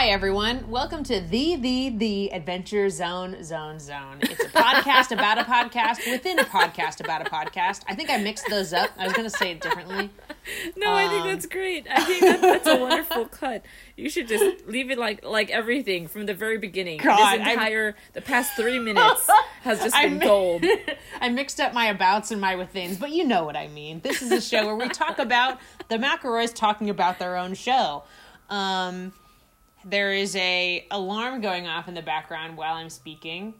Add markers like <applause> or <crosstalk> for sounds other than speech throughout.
Hi everyone. Welcome to the the the Adventure Zone Zone Zone. It's a podcast about a podcast within a podcast about a podcast. I think I mixed those up. I was going to say it differently. No, I think Um, that's great. I think that, that's a <laughs> wonderful cut. You should just leave it like like everything from the very beginning. God, this I'm- entire the past three minutes has just <laughs> I been mi- gold. <laughs> I mixed up my abouts and my withins, but you know what I mean. This is a show where we talk about the McElroys talking about their own show. Um, there is a alarm going off in the background while I'm speaking.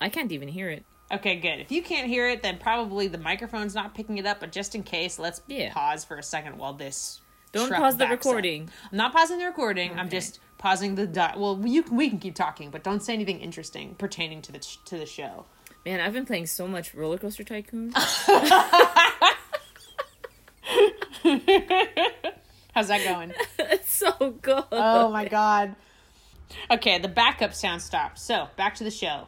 I can't even hear it. Okay, good. If you can't hear it, then probably the microphone's not picking it up. But just in case, let's Yeah. pause for a second while this. Don't pause the backs up. recording. I'm not pausing the recording. I'm just pausing the. Di- well, you we can keep talking, but don't say anything interesting pertaining to the to the show. Man, I've been playing so much Roller Coaster Tycoon. <laughs> <laughs> How's that going? <laughs> it's so good. oh my god. Okay, the backup sound stopped. So back to the show.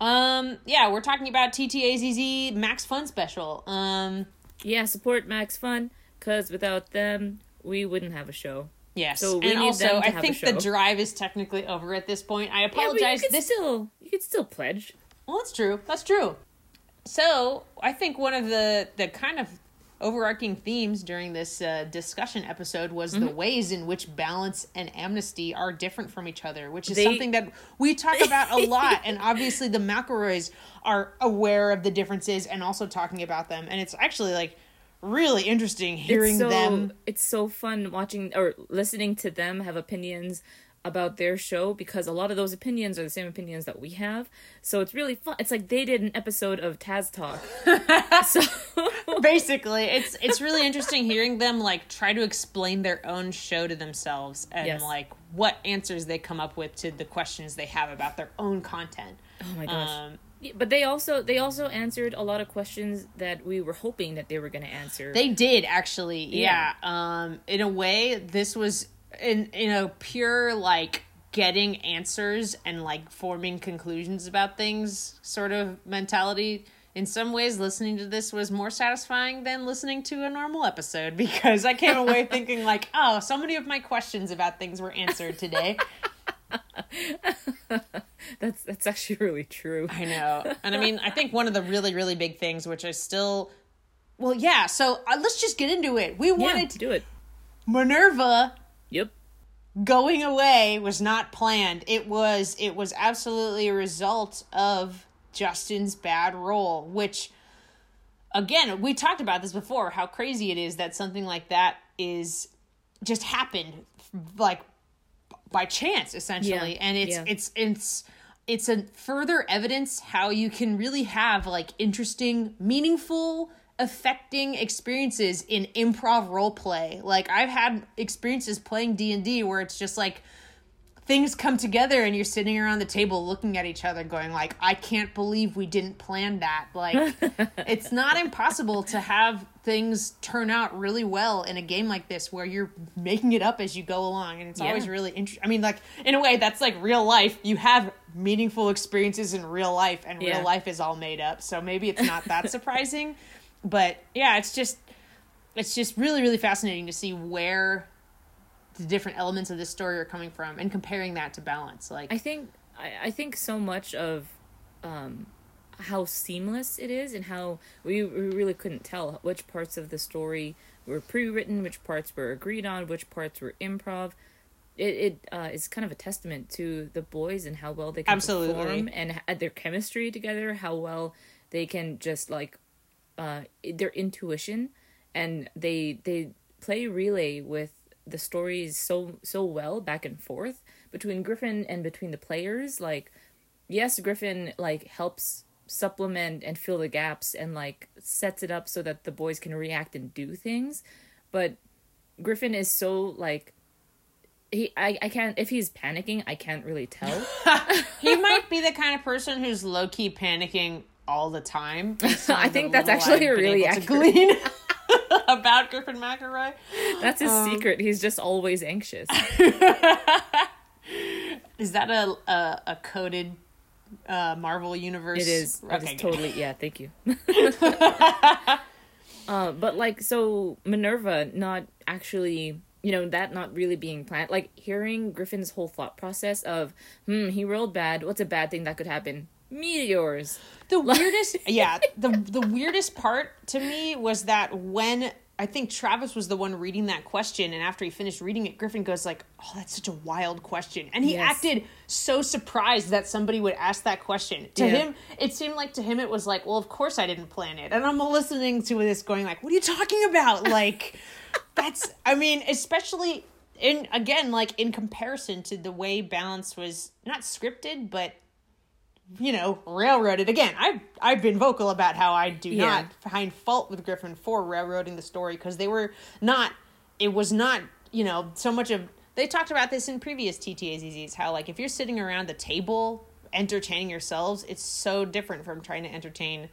Um, yeah, we're talking about TTAZZ Max Fun Special. Um, Yeah, support Max Fun, cause without them, we wouldn't have a show. yes, So we and also I think the drive is technically over at this point. I Yeah, apologize. could this still you could still pledge. Well, that's true. That's true. So, I think one of the the kind of overarching themes during this uh, discussion episode was Mm-hmm. the ways in which balance and amnesty are different from each other, which is They- something that we talk about a lot. And <laughs> obviously, the McElroys are aware of the differences and also talking about them. And it's actually like really interesting hearing it's so, them. It's so fun watching or listening to them have opinions about their show because a lot of those opinions are the same opinions that we have. So it's really fun. It's like they did an episode of Taz Talk. <laughs> so <laughs> Basically, it's it's really interesting hearing them like try to explain their own show to themselves and Yes. like what answers they come up with to the questions they have about their own content. Oh my gosh. Um, but they also they also answered a lot of questions that we were hoping that they were going to answer. They did actually, yeah. Yeah. Um, in a way, this was in in a pure like getting answers and like forming conclusions about things sort of mentality. In some ways, listening to this was more satisfying than listening to a normal episode <laughs> because I came away thinking like, oh, so many of my questions about things were answered today. <laughs> that's that's actually really true. I know. And I mean, I think one of the really, really big things, which I still, well, yeah. So uh, let's just get into it. We Yeah, to do it. Minerva Yep. going away was not planned. It was it was absolutely a result of Justin's bad roll, which again, we talked about this before, how crazy it is that something like that is just happened like by chance essentially. Yeah, And it's yeah. it's it's it's a further evidence how you can really have like interesting, meaningful, affecting experiences in improv role play. Like I've had experiences playing D&D where it's just like things come together and you're sitting around the table looking at each other going like I can't believe we didn't plan that. Like <laughs> it's not impossible to have things turn out really well in a game like this where you're making it up as you go along and it's Yeah. always really interesting. I mean like in a way that's like real life. You have meaningful experiences in real life and Yeah. real life is all made up. So maybe it's not that <laughs> surprising. But yeah, it's just it's just really really fascinating to see where the different elements of this story are coming from and comparing that to balance like I think I, I think so much of um, how seamless it is and how we, we really couldn't tell which parts of the story were pre-written, which parts were agreed on, which parts were improv. It it uh, is kind of a testament to the boys and how well they can Absolutely. perform and their chemistry together, how well they can just like uh, their intuition and they they play relay with the stories so so well back and forth between Griffin and between the players. Like yes Griffin like helps supplement and fill the gaps and like sets it up so that the boys can react and do things but Griffin is so like he I, I can't if he's panicking I can't really tell. <laughs> He might be the kind of person who's low-key panicking all the time <laughs> I think that's actually really accurate. <laughs> <laughs> about griffin mcelroy that's his Um, secret he's just always anxious is that a a, a coded uh marvel universe It is. It is okay totally. Yeah. Thank you. uh, but like, so Minerva not actually you know that not really being planned like hearing griffin's whole thought process of hmm he rolled bad what's a bad thing that could happen meteors The <laughs> weirdest, yeah, the the weirdest part to me was that when I think Travis was the one reading that question, and after he finished reading it, Griffin goes like, "Oh, that's such a wild question," and he Yes. acted so surprised that somebody would ask that question. To Yeah. him, it seemed like to him it was like, "Well, of course I didn't plan it," and I'm listening to this going like, "What are you talking about?" <laughs> Like, that's, I mean, especially in again like in comparison to the way Balance was not scripted, but you know, railroaded. Again, I've I've been vocal about how I do Yeah. not find fault with Griffin for railroading the story because they were not. It was not you know so much of. They talked about this in previous TTAZZs how like if you're sitting around the table entertaining yourselves, it's so different from trying to entertain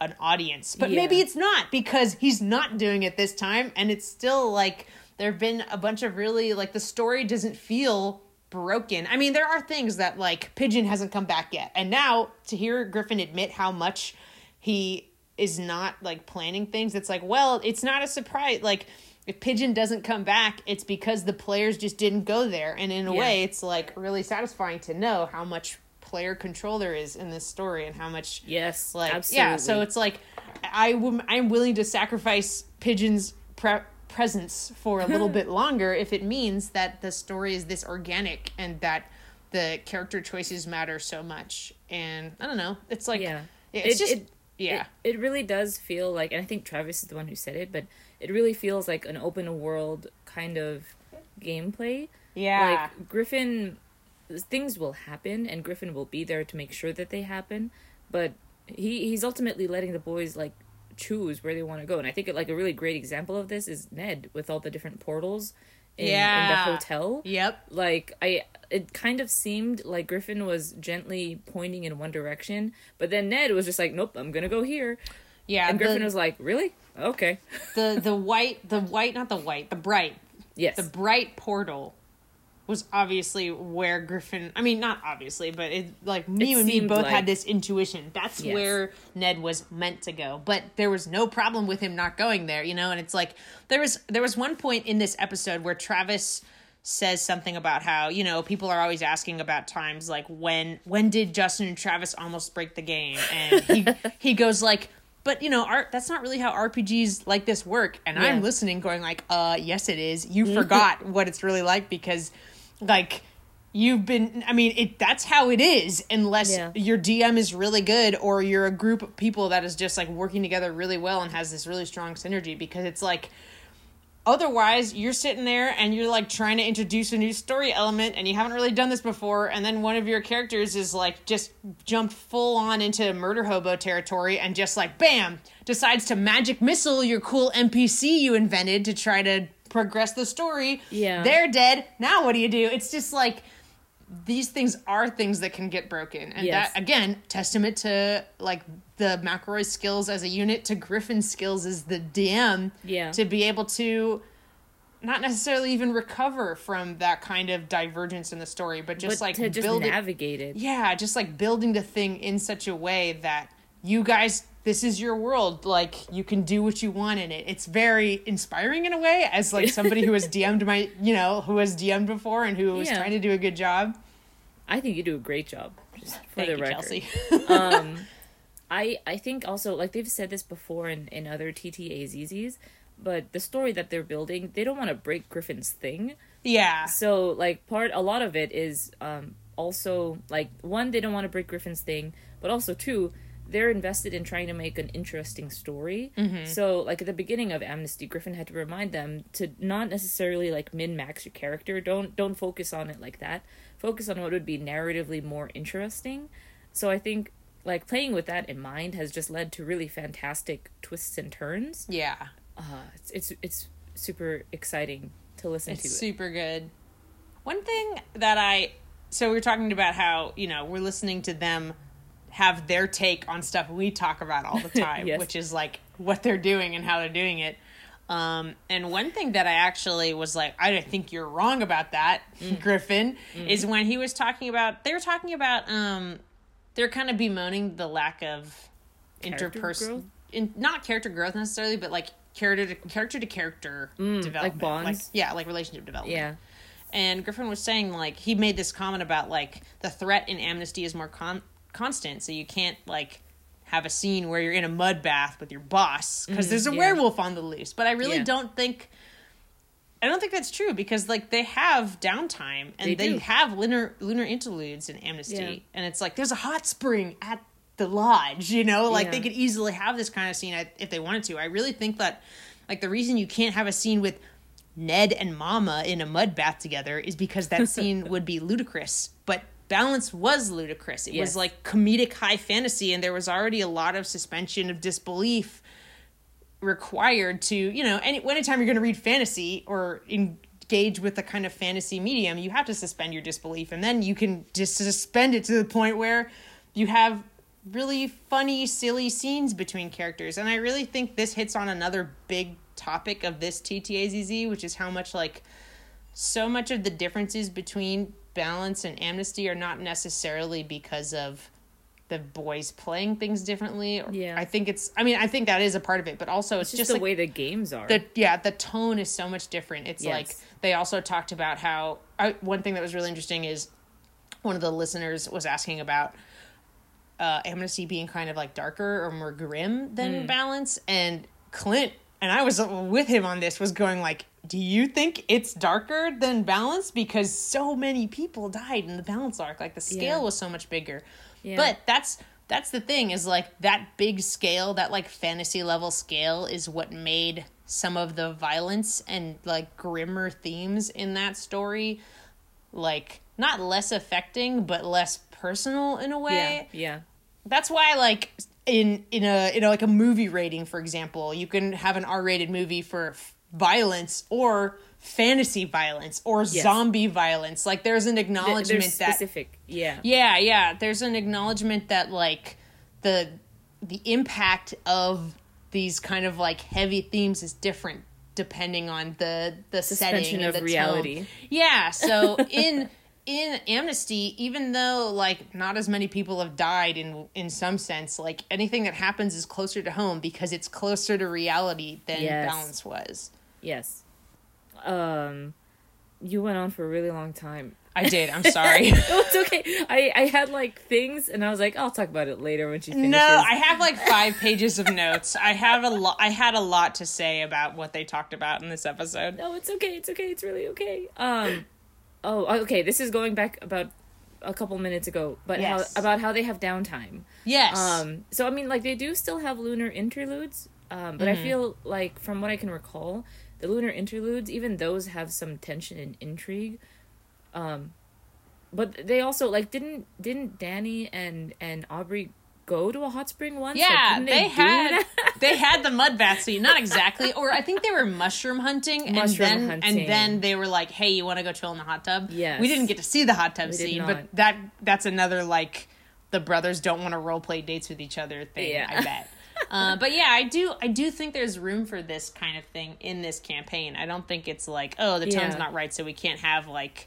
an audience. But Yeah. maybe it's not because he's not doing it this time, and it's still like there have been a bunch of really like the story doesn't feel broken. I mean, there are things that like Pigeon hasn't come back yet, and now to hear Griffin admit how much he is not like planning things, it's like, well, it's not a surprise. Like if Pigeon doesn't come back, it's because the players just didn't go there, and in a Yeah. way, it's like really satisfying to know how much player control there is in this story and how much yes like absolutely yeah so it's like i w- i'm willing to sacrifice pigeon's pre- presence for a little <laughs> bit longer if it means that the story is this organic and that the character choices matter so much and i don't know it's like Yeah. it's It- just it- yeah It, it really does feel like, and I think Travis is the one who said it, but it really feels like an open world kind of gameplay. yeah Like Griffin, things will happen, and Griffin will be there to make sure that they happen. But he he's ultimately letting the boys like choose where they want to go, and I think like a really great example of this is Ned with all the different portals in, in the hotel. Yep. Like i it kind of seemed like griffin was gently pointing in one direction but then ned was just like nope i'm gonna go here. Yeah and griffin the, was like really? Okay. The the white the white not the white the bright. Yes. The bright portal was obviously where Griffin. I mean, not obviously, but it like me It and me both like- had this intuition. That's Yes. where Ned was meant to go, but there was no problem with him not going there. You know, and it's like there was there was one point in this episode where Travis says something about how you know people are always asking about times like when when did Justin and Travis almost break the game, and he <laughs> he goes like. But you know, art that's not really how RPGs like this work. And I'm listening, going like, uh, yes it is. You <laughs> forgot what it's really like because like you've been i mean it that's how it is unless Yeah. your dm is really good or you're a group of people that is just like working together really well and has this really strong synergy because it's like otherwise you're sitting there and you're like trying to introduce a new story element and you haven't really done this before and then one of your characters is like just jumped full on into murder hobo territory and just like bam decides to magic missile your cool npc you invented to try to progress the story Yeah. they're dead now what do you do it's just like these things are things that can get broken and Yes. that again testament to like the McElroy skills as a unit to Griffin's skills as the DM Yeah. to be able to not necessarily even recover from that kind of divergence in the story but just but like to just build navigate it, yeah just like building the thing in such a way that you guys this is your world like you can do what you want in it. It's very inspiring in a way as like somebody who has <laughs> dm'd my you know who has dm'd before and who was Yeah. trying to do a good job. I think you do a great job just for thank the you record. Chelsea. <laughs> Um <laughs> i i think also like they've said this before in in other ttazzzs but the story that they're building they don't want to break griffin's thing. Yeah. So like part a lot of it is um also like one they don't want to break griffin's thing but also two they're invested in trying to make an interesting story. So like at the beginning of amnesty griffin had to remind them to not necessarily like min max your character. Don't don't focus on it like that. Focus on what would be narratively more interesting. So i think like playing with that in mind has just led to really fantastic twists and turns. Yeah. Uh it's it's, it's super exciting to listen it's to it. super good. One thing that i so we're talking about how you know we're listening to them have their take on stuff we talk about all the <laughs> time Yes. which is like what they're doing and how they're doing it um, and one thing that I actually was like, I don't think you're wrong about that, Mm. Griffin, Mm-hmm. is when he was talking about, they were talking about, um, they're kind of bemoaning the lack of interpersonal, in, not character growth necessarily, but like character to character to character development, bonds? yeah, like relationship development. Yeah. And Griffin was saying like he made this comment about like the threat in Amnesty is more con- constant, so you can't like have a scene where you're in a mud bath with your boss because mm, there's a yeah. werewolf on the loose. But I really Yeah. don't think. I don't think that's true because like they have downtime and They they, have lunar lunar interludes in Amnesty, Yeah. and it's like there's a hot spring at the lodge. You know, like they could easily have this kind of scene if they wanted to. I really think that like the reason you can't have a scene with Ned and Mama in a mud bath together is because that <laughs> scene would be ludicrous. But Balance was ludicrous. It Yes. was like comedic high fantasy, and there was already a lot of suspension of disbelief required to, you know, any anytime you're going to read fantasy or engage with the kind of fantasy medium, you have to suspend your disbelief, and then you can just suspend it to the point where you have really funny, silly scenes between characters. And I really think this hits on another big topic of this TTAZZ, which is how much like so much of the differences between balance and amnesty are not necessarily because of the boys playing things differently. Or- Yeah. I think it's I mean, I think that is a part of it, but also it's, Just, just, the like way the games are. the yeah the tone is so much different it's Yes. like they also talked about how I, one thing that was really interesting is one of the listeners was asking about uh, amnesty being kind of like darker or more grim than Hmm. balance and clint and i was with him on this was going like do you think it's darker than balance because so many people died in the balance arc like the scale Yeah. was so much bigger Yeah. but that's that's the thing is like that big scale that like fantasy level scale is what made some of the violence and like grimmer themes in that story like not less affecting but less personal in a yeah. way Yeah. that's why like in in a in a, like a movie rating for example you can have an r-rated movie for f- violence or fantasy violence or zombie violence like there's an Th- acknowledgement They're that specific. Yeah. yeah, yeah. There's an acknowledgement that like the the impact of these kind of like heavy themes is different depending on the the Suspension setting of the tone. reality. Yeah. So <laughs> in in Amnesty, even though like not as many people have died in in some sense, like anything that happens is closer to home because it's closer to reality than Yes. Balance was. Yes. Um, you went on for a really long time. I did. I'm <laughs> sorry. <laughs> it's okay. I I had like things, and I was like, I'll talk about it later when she finishes. No, I have like five pages of notes. I have a lot. I had a lot to say about what they talked about in this episode. No, it's okay. It's okay. It's really okay. Um, oh, okay. This is going back about a couple minutes ago, but Yes. how about how they have downtime. Yes. Um, so I mean, like they do still have lunar interludes, um, but I feel like from what I can recall, the lunar interludes, even those have some tension and intrigue. Um, but they also like didn't didn't Dani and and Aubrey go to a hot spring once? Yeah, couldn't they, had <laughs> they had the mud bath scene. Not <laughs> exactly, or I think they were mushroom hunting, Mushroom and then hunting. and then they were like, "Hey, you want to go chill in the hot tub?" Yeah, we didn't get to see the hot tub We scene, but that that's another like the brothers don't want to role play dates with each other thing. Yeah. I bet. <laughs> uh, but yeah, I do. I do think there's room for this kind of thing in this campaign. I don't think it's like, oh, the tone's Yeah. not right, so we can't have like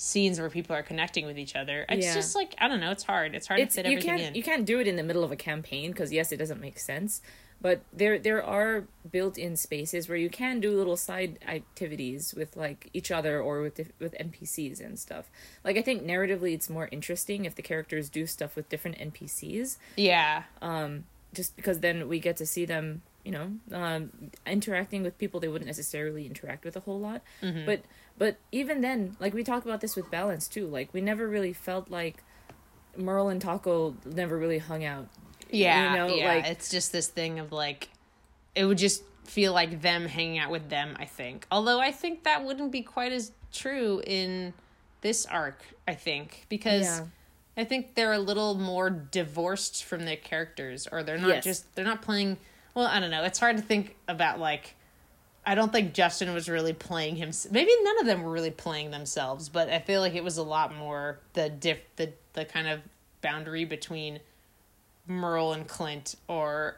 scenes where people are connecting with each other. It's Yeah. just like I don't know. It's hard. It's hard it's to fit everything can't in. you can't do it in the middle of a campaign because yes, it doesn't make sense. But there there are built-in spaces where you can do little side activities with like each other or with with NPCs and stuff. Like I think narratively, it's more interesting if the characters do stuff with different NPCs. yeah. Um, just because then we get to see them, you know, um, interacting with people they wouldn't necessarily interact with a whole lot. Mm-hmm. But but even then, like we talk about this with balance too. Like we never really felt like Merle and Taako never really hung out. Yeah, you know, yeah. like it's just this thing of like, it would just feel like them hanging out with them. I think, although I think that wouldn't be quite as true in this arc. I think because Yeah. I think they're a little more divorced from their characters, or they're not Yes. just they're not playing. Well, I don't know. It's hard to think about like. I don't think Justin was really playing him. Maybe none of them were really playing themselves, but I feel like it was a lot more the diff the the kind of boundary between Merle and Clint or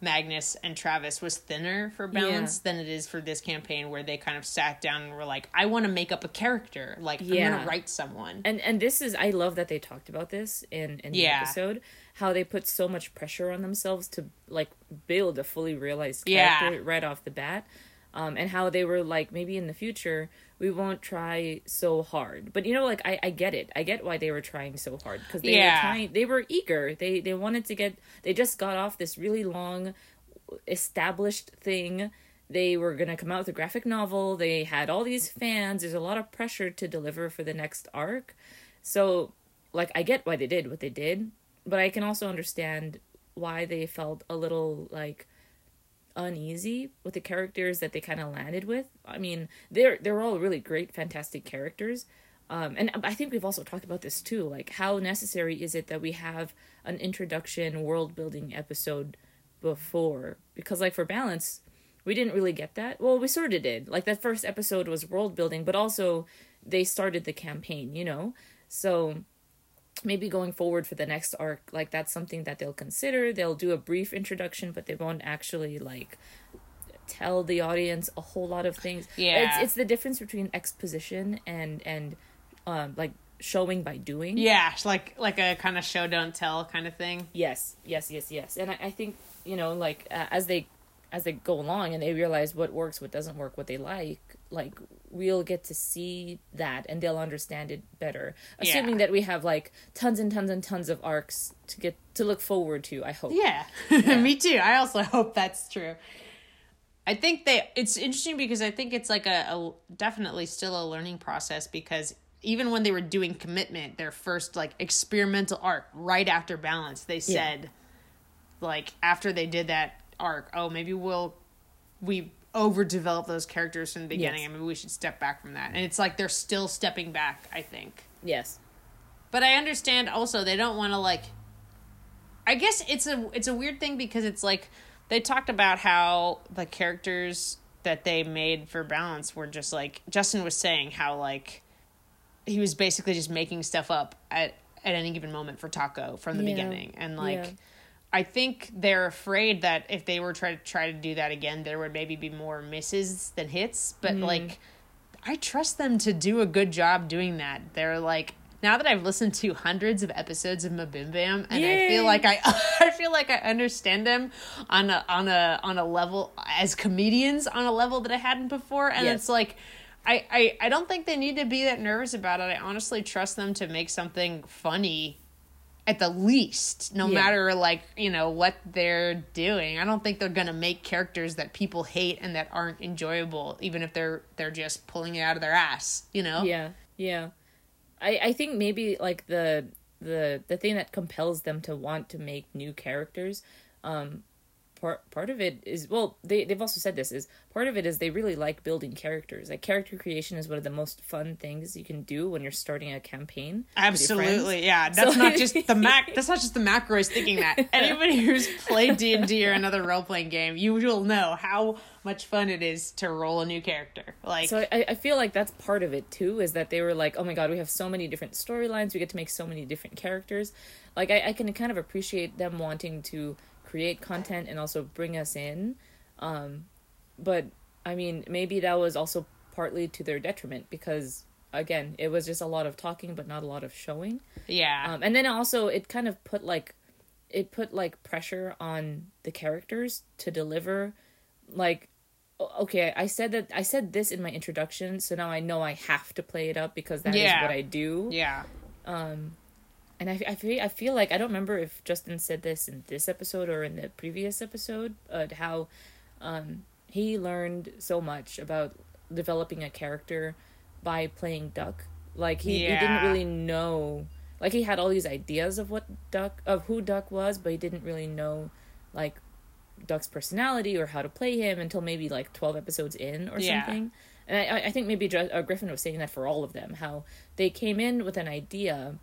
Magnus and Travis was thinner for balance than it is for this campaign where they kind of sat down and were like, I want to make up a character. Like I'm gonna write someone. and and this is I love that they talked about this in in the Yeah. episode how they put so much pressure on themselves to like build a fully realized Yeah. character right off the bat um and how they were like maybe in the future we won't try so hard. But you know like I I get it. I get why they were trying so hard because they Yeah. were trying they were eager. They they wanted to get they just got off this really long established thing. They were going to come out with a graphic novel. They had all these fans. There's a lot of pressure to deliver for the next arc. So like i get why they did what they did but i can also understand why they felt a little like uneasy with the characters that they kind of landed with i mean they're they're all really great fantastic characters um, and I think we've also talked about this too. Like, how necessary is it that we have an introduction world building episode before? Because, like, for balance, we didn't really get that. Well, we sort of did. Like, that first episode was world building, but also they started the campaign, you know? So maybe going forward for the next arc, like, that's something that they'll consider. They'll do a brief introduction, but they won't actually, like, tell the audience a whole lot of things. Yeah. It's, it's the difference between exposition and, and, um, like, showing by doing. yeah, like like a kind of show don't tell kind of thing. Yes, yes, yes, yes. And I, I think you know, like uh, as they as they go along and they realize what works, what doesn't work, what they like, like we'll get to see that and they'll understand it better. Assuming Yeah. that we have like tons and tons and tons of arcs to get to look forward to. I hope. Yeah. <laughs> Me too. I also <laughs> hope that's true. I think they it's interesting because I think it's like a, a definitely still a learning process because even when they were doing commitment, their first like experimental arc right after balance, they said like after they did that arc, oh maybe we'll we overdevelop those characters from the beginning Yes. and maybe we should step back from that. And it's like they're still stepping back, I think. Yes. But I understand also they don't want to like I guess it's a it's a weird thing because it's like they talked about how the characters that they made for balance were just like Justin was saying how like he was basically just making stuff up at at any given moment for Taako from the Yeah. beginning and like Yeah. I think they're afraid that if they were try to try to do that again there would maybe be more misses than hits but mm. like I trust them to do a good job doing that. They're like now that I've listened to hundreds of episodes of MBMBaM, and I feel like I, <laughs> I feel like I understand them on a on a on a level as comedians on a level that I hadn't before, and Yes. it's like. I, I, I don't think they need to be that nervous about it. I honestly trust them to make something funny at the least, no Yeah. matter like, you know, what they're doing. I don't think they're gonna make characters that people hate and that aren't enjoyable, even if they're they're just pulling it out of their ass, you know? Yeah, yeah. I I think maybe like the the the thing that compels them to want to make new characters, um, part part of it is well they they've also said this is part of it is they really like building characters. Like character creation is one of the most fun things you can do when you're starting a campaign. with your friends. Absolutely, yeah. That's So- not just the mac. <laughs> That's not just the McElroys thinking that. <laughs> Anybody who's played D and D or another role playing game, you will know how much fun it is to roll a new character. Like, So I, I feel like that's part of it too, is that they were like, oh my god, we have so many different storylines, we get to make so many different characters. Like I, I can kind of appreciate them wanting to create content and also bring us in. Um, but I mean, maybe that was also partly to their detriment because again, it was just a lot of talking but not a lot of showing. yeah, Um, and then also it kind of put like it put like pressure on the characters to deliver like okay i said that i said this in my introduction so now i know i have to play it up because that is Yeah. what i do yeah, and I, I, feel, I feel like i don't remember if justin said this in this episode or in the previous episode uh, how um, he learned so much about developing a character by playing duck. Like he, he didn't really know like he had all these ideas of what duck of who duck was but he didn't really know like duck's personality or how to play him until maybe like 12 episodes in or Yeah. something. And I, I think maybe uh, griffin was saying that for all of them how they came in with an idea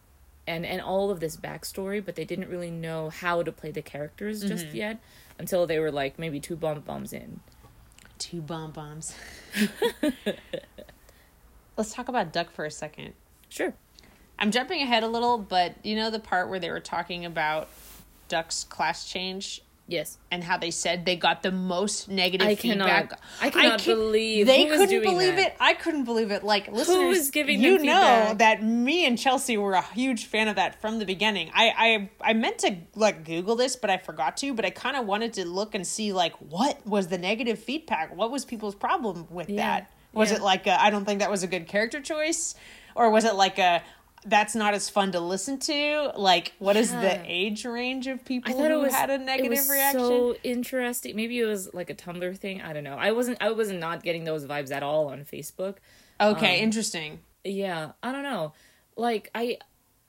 and and all of this backstory but they didn't really know how to play the characters just Mm-hmm. yet until they were like maybe two bomb bombs in two bomb bombs. <laughs> Let's talk about Duck for a second. sure I'm jumping ahead a little, but you know the part where they were talking about Duck's class change Yes. and how they said they got the most negative I cannot- feedback. I cannot can't- believe they who couldn't believe that. it. I couldn't believe it. Like listeners, was giving you know feedback? that me and Chelsea were a huge fan of that from the beginning. I I I meant to like Google this, but I forgot to. But I kind of wanted to look and see like what was the negative feedback. What was people's problem with Yeah, that? Was yeah. it like I don't think that was a good character choice, or was it like a that's not as fun to listen to. Like, what is Yeah. the age range of people who was had a it negative was reaction? So interesting. Maybe it was like a Tumblr thing. I don't know. I wasn't. I was not getting those vibes at all on Facebook. Okay, um, interesting. Yeah, I don't know. Like I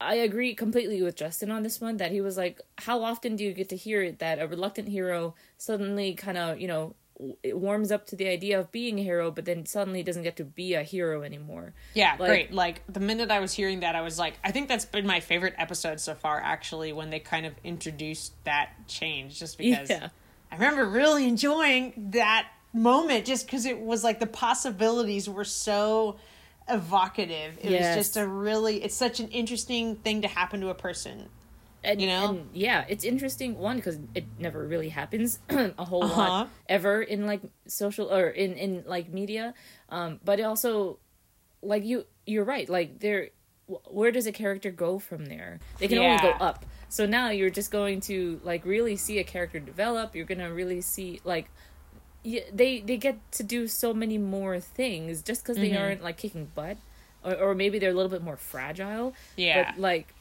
I agree completely with Justin on this one that he was like how often do you get to hear that a reluctant hero suddenly kind of, you know, it warms up to the idea of being a hero but then suddenly doesn't get to be a hero anymore. Yeah, Like- great. Like the minute I was hearing that, I was like, I think that's been my favorite episode so far. Actually, when they kind of introduced that change, just because Yeah. I remember really enjoying that moment, just because it was like the possibilities were so evocative. It Yes. was just a really, it's such an interesting thing to happen to a person. And, You know? and yeah, it's interesting one because it never really happens <clears throat> a whole Uh-huh. lot ever in like social or in in like media. Um, but it also, like you, you're right. Like there, where does a character go from there? They can only go up. So now you're just going to like really see a character develop. You're gonna really see like. Yeah, they they get to do so many more things just because Mm-hmm. they aren't like kicking butt, or or maybe they're a little bit more fragile. Yeah. but like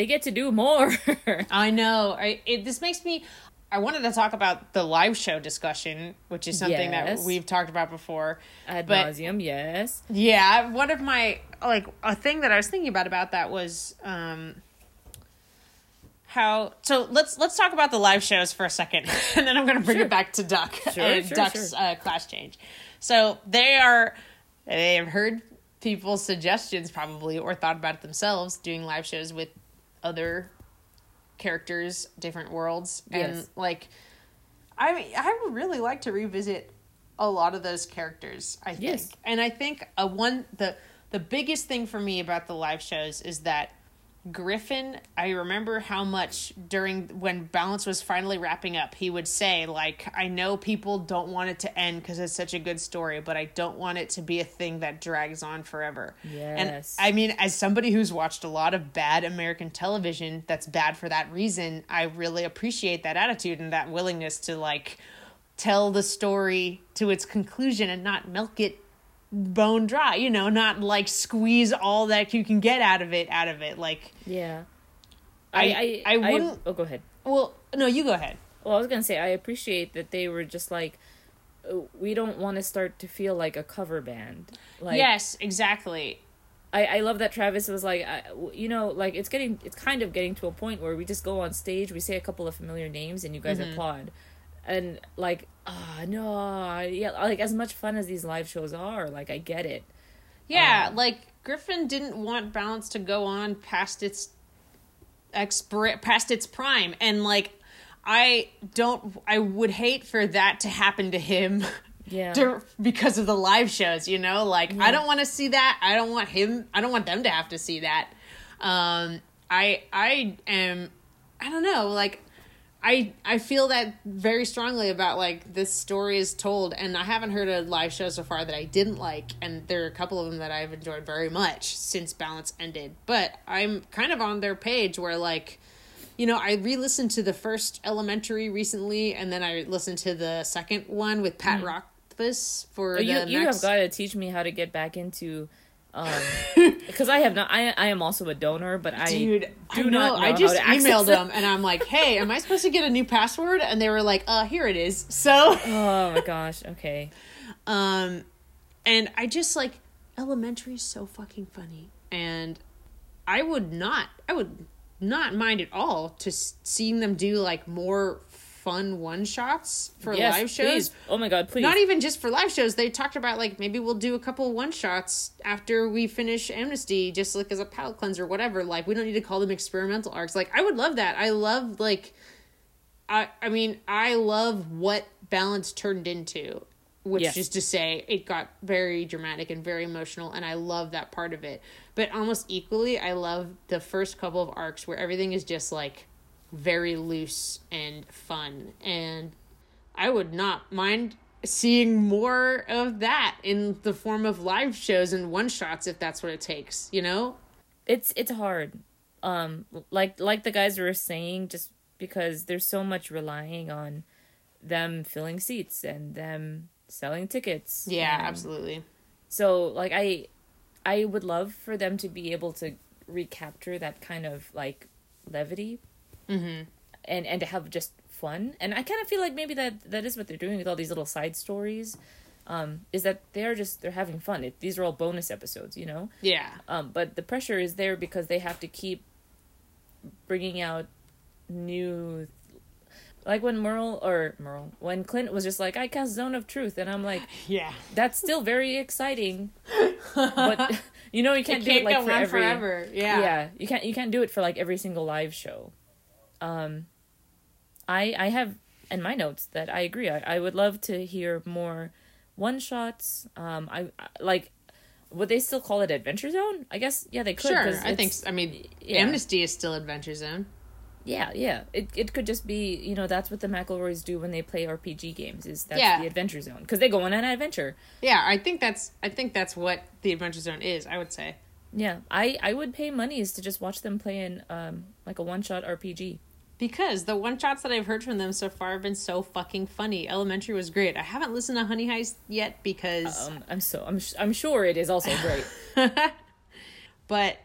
they get to do more. <laughs> I know. I it, this makes me. I wanted to talk about the live show discussion, which is something that we've talked about before. Ad But- nauseum, yes. Yeah, one of my like a thing that I was thinking about about that was um how so let's let's talk about the live shows for a second <laughs> and then I'm going to bring Sure. it back to Duck Sure, and sure, Duck's. Uh, class change. So they are they have heard people's suggestions probably or thought about it themselves doing live shows with other characters, different worlds and Yes. like I mean, I would really like to revisit a lot of those characters. I think, Yes. and I think a one the the biggest thing for me about the live shows is that Griffin. I remember how much during when Balance was finally wrapping up, he would say like, "I know people don't want it to end because it's such a good story, but I don't want it to be a thing that drags on forever." Yes. And I mean, as somebody who's watched a lot of bad American television that's bad for that reason, I really appreciate that attitude and that willingness to like tell the story to its conclusion and not milk it bone dry, you know, not like squeeze all that you can get out of it out of it. Like, Yeah. I- I wouldn't- oh, go ahead. well, no, you go ahead. Well, I was gonna say I appreciate that they were just like, uh, we don't want to start to feel like a cover band. Like, yes, exactly. I, I love that Travis was like, I, you know, like it's getting, it's kind of getting to a point where we just go on stage, we say a couple of familiar names, and you guys Mm-hmm. applaud, and like, ah, no, yeah, like as much fun as these live shows are, like I get it. Yeah, Um, like Griffin didn't want Balance to go on past its expir- past its prime, and like I don't, I would hate for that to happen to him. <laughs> Yeah. to- because of the live shows, you know, like I don't want to see that. I don't want him. I don't want them to have to see that. Um, I I am. I don't know. Like I I feel that very strongly about like this story is told, and I haven't heard a live show so far that I didn't like, and there are a couple of them that I've enjoyed very much since Balance ended. But I'm kind of on their page where like, you know, I re-listened to the first Elementary recently, and then I listened to the second one with Pat hmm. Rothfuss for Oh, the you you have got to teach me how to get back into um <laughs> because I have not I I am also a donor but I Dude, I do know. not know I just emailed them and I'm like, "Hey, am I supposed to get a new password?" And they were like, "Uh, here it is." So, oh <laughs> my gosh okay um, and I just like elementary is so fucking funny, and I would not, I would not mind at all to seeing them do like more fun one shots for yes live shows. please. oh my god please Not even just for live shows. They talked about like maybe we'll do a couple one shots after we finish Amnesty, just like as a palate cleanser, whatever. Like we don't need to call them experimental arcs. Like I would love that. I love like, I I mean I love what Balance turned into, which Yes. is to say it got very dramatic and very emotional, and I love that part of it. But almost equally, I love the first couple of arcs where everything is just like very loose and fun. And I would not mind seeing more of that in the form of live shows and one shots if that's what it takes, you know? It's it's hard. Um like like the guys were saying just because there's so much relying on them filling seats and them selling tickets. Yeah, and absolutely. So like I I would love for them to be able to recapture that kind of like levity Mhm. and and to have just fun. And I kind of feel like maybe that that is what they're doing with all these little side stories. Um, is that they're just they're having fun. It, these are all bonus episodes, you know. Yeah. Um, but the pressure is there because they have to keep bringing out new. Like when Merle or Merle, when Clint was just like, "I cast Zone of Truth," and I'm like, <laughs> Yeah. "That's still very exciting," <laughs> but <laughs> you know you can't, It do it like for every forever. Yeah. yeah you can't you can't do it for like every single live show um i i have in my notes that i agree i, I would love to hear more one shots um i I- like would they still call it adventure zone i guess yeah they could Sure. I think I mean yeah. Amnesty is still Adventure Zone. yeah yeah it, it could just be you know that's what the mcelroys do when they play rpg games is that's Yeah. the adventure zone because they go on an adventure Yeah, I think that's I think that's what the Adventure Zone is, I would say. yeah i i would pay monies to just watch them play in um like a one shot rpg Because the one shots that I've heard from them so far have been so fucking funny. Elementary was great. I haven't listened to Honey Heist yet because um i'm so i'm i'm sure it is also great <laughs> but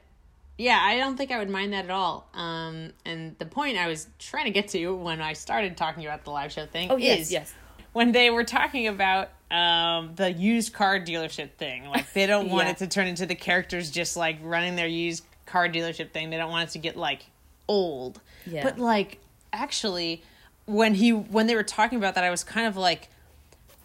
yeah, I don't think I would mind that at all. Um, and the point I was trying to get to when I started talking about the live show thing oh yes is yes when they were talking about um, the used car dealership thing. Like they don't want Yeah. it to turn into the characters just like running their used car dealership thing. They don't want it to get like old. Yeah. But like actually when he when they were talking about that I was kind of like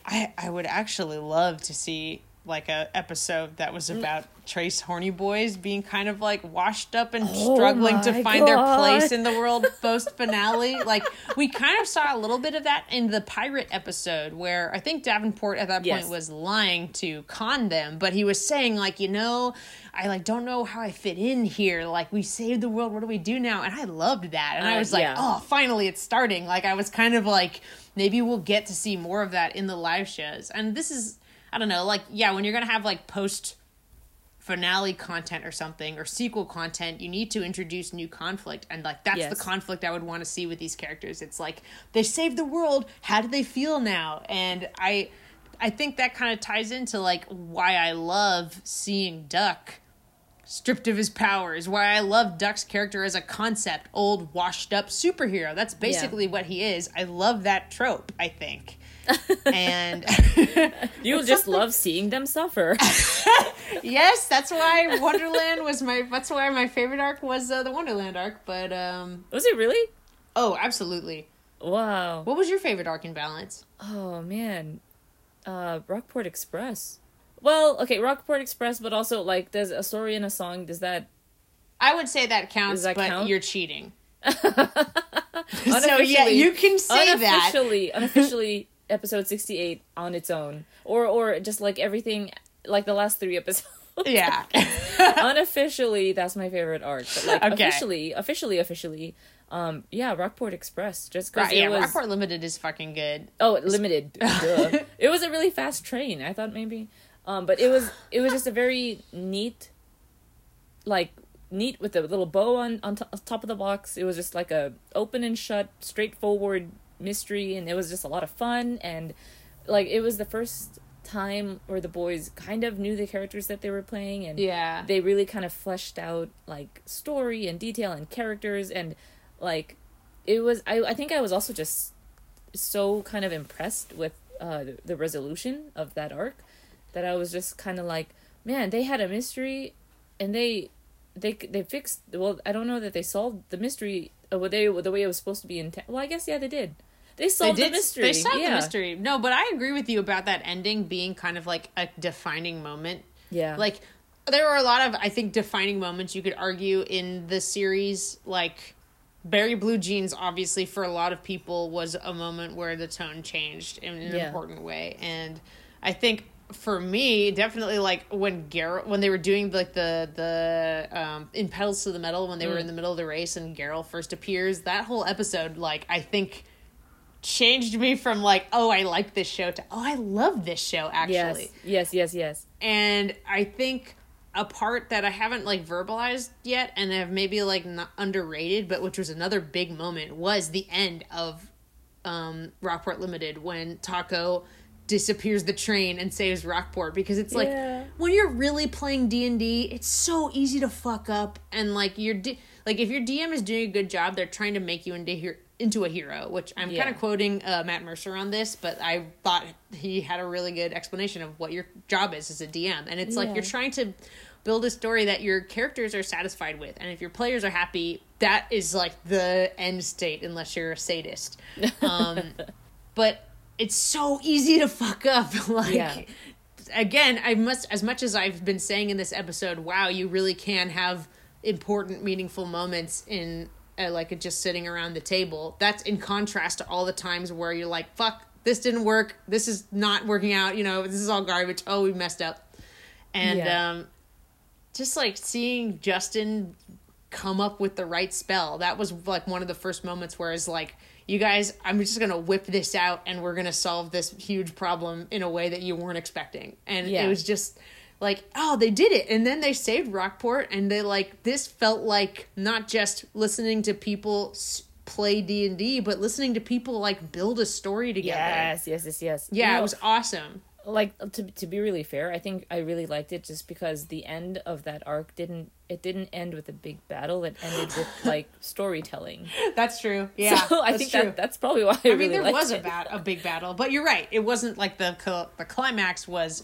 I I would actually love to see like a episode that Mm. was about Tres Horny Boys being kind of like washed up and Oh struggling to find their place in the world <laughs> post finale. Like we kind of saw a little bit of that in the pirate episode where I think Davenport at that Yes. point was lying to con them, but he was saying like, you know, I like don't know how I fit in here. Like we saved the world, what do we do now? And I loved that. And I Uh, was like, yeah. oh, finally it's starting. Like I was kind of like maybe we'll get to see more of that in the live shows. And this is I don't know, like yeah, when you're going to have like post finale content or something or sequel content you need to introduce new conflict and like that's Yes. the conflict i would want to see with these characters. It's like they saved the world how do they feel now? And i i think that kind of ties into like why i love seeing duck stripped of his powers why i love duck's character as a concept old washed up superhero. That's basically what he is. I love that trope i think and <laughs> You just love seeing them suffer. <laughs> yes, that's why Wonderland was my. That's why my favorite arc was uh, the Wonderland arc. But um, Was it really? oh, absolutely. Wow. What was your favorite arc in Balance? Oh man. Uh Rockport Express. Well, okay, Rockport Express, but also like there's a story and a song. Does that I would say that counts, that but count? you're cheating. <laughs> so yeah, you can say that. unofficially unofficially episode 68 on its own or or just like everything like the last 3 <laughs> episodes. Yeah. <laughs> unofficially that's my favorite arc but like Okay. officially officially officially um yeah rockport express just because right, yeah, was Rockport Limited is fucking good. oh limited it was a really fast train i thought maybe um but it was it was just a very neat like neat with a little bow on on to- top of the box it was just like a open and shut straightforward mystery and it was just a lot of fun and like it was the first time where the boys kind of knew the characters that they were playing and Yeah. they really kind of fleshed out like story and detail and characters and like it was I, I think I was also just so kind of impressed with uh the, the resolution of that arc that I was just kind of like man they had a mystery and they they they fixed well I don't know that they solved the mystery uh, they the way it was supposed to be in well I guess yeah they did they They solved did. the mystery They solved yeah. the mystery. No, but I agree with you about that ending being kind of like a defining moment. yeah Like there were a lot of I think defining moments you could argue in the series like Barry Blue Jeans obviously for a lot of people was a moment where the tone changed in an Yeah. important way and I think for me, definitely like when Geralt when they were doing like the the um in Petals to the Metal when they were in the middle of the race and Geralt first appears, that whole episode like I think changed me from like oh I like this show to oh I love this show actually. Yes, yes, yes, yes. And I think a part that I haven't like verbalized yet and have maybe like not underrated, but which was another big moment was the end of um Rockport Limited when Taako disappears the train and saves Rockport because it's like Yeah. when you're really playing D&D, it's so easy to fuck up and like you're D- like if your DM is doing a good job, they're trying to make you into here into a hero, which I'm Yeah. kind of quoting uh, Matt Mercer on this, but I thought he had a really good explanation of what your job is as a DM. And it's like you're trying to build a story that your characters are satisfied with. And if your players are happy, that is like the end state unless you're a sadist. <laughs> Um, but it's so easy to fuck up. <laughs> like Yeah. again, I must as much as I've been saying in this episode, wow, you really can have important meaningful moments in uh, like just sitting around the table. That's in contrast to all the times where you're like, fuck, this didn't work. This is not working out. You know, this is all garbage. Oh, we messed up. And Yeah. um just like seeing Justin come up with the right spell. That was like one of the first moments where it's like, you guys, I'm just gonna whip this out and we're gonna solve this huge problem in a way that you weren't expecting. And Yeah. it was just like, oh, they did it. And then they saved Rockport and they like this felt like not just listening to people play D&D, but listening to people like build a story together. Yes, yes, yes, yes. Yeah, You it was awesome. like to to be really fair, I think I really liked it just because the end of that arc didn't it didn't end with a big battle. It ended with <laughs> like storytelling. That's true. <laughs> Yeah. so I think true. that that's probably why I, I really mean, there liked was a it. bat a big battle, but you're right. It wasn't like the the climax was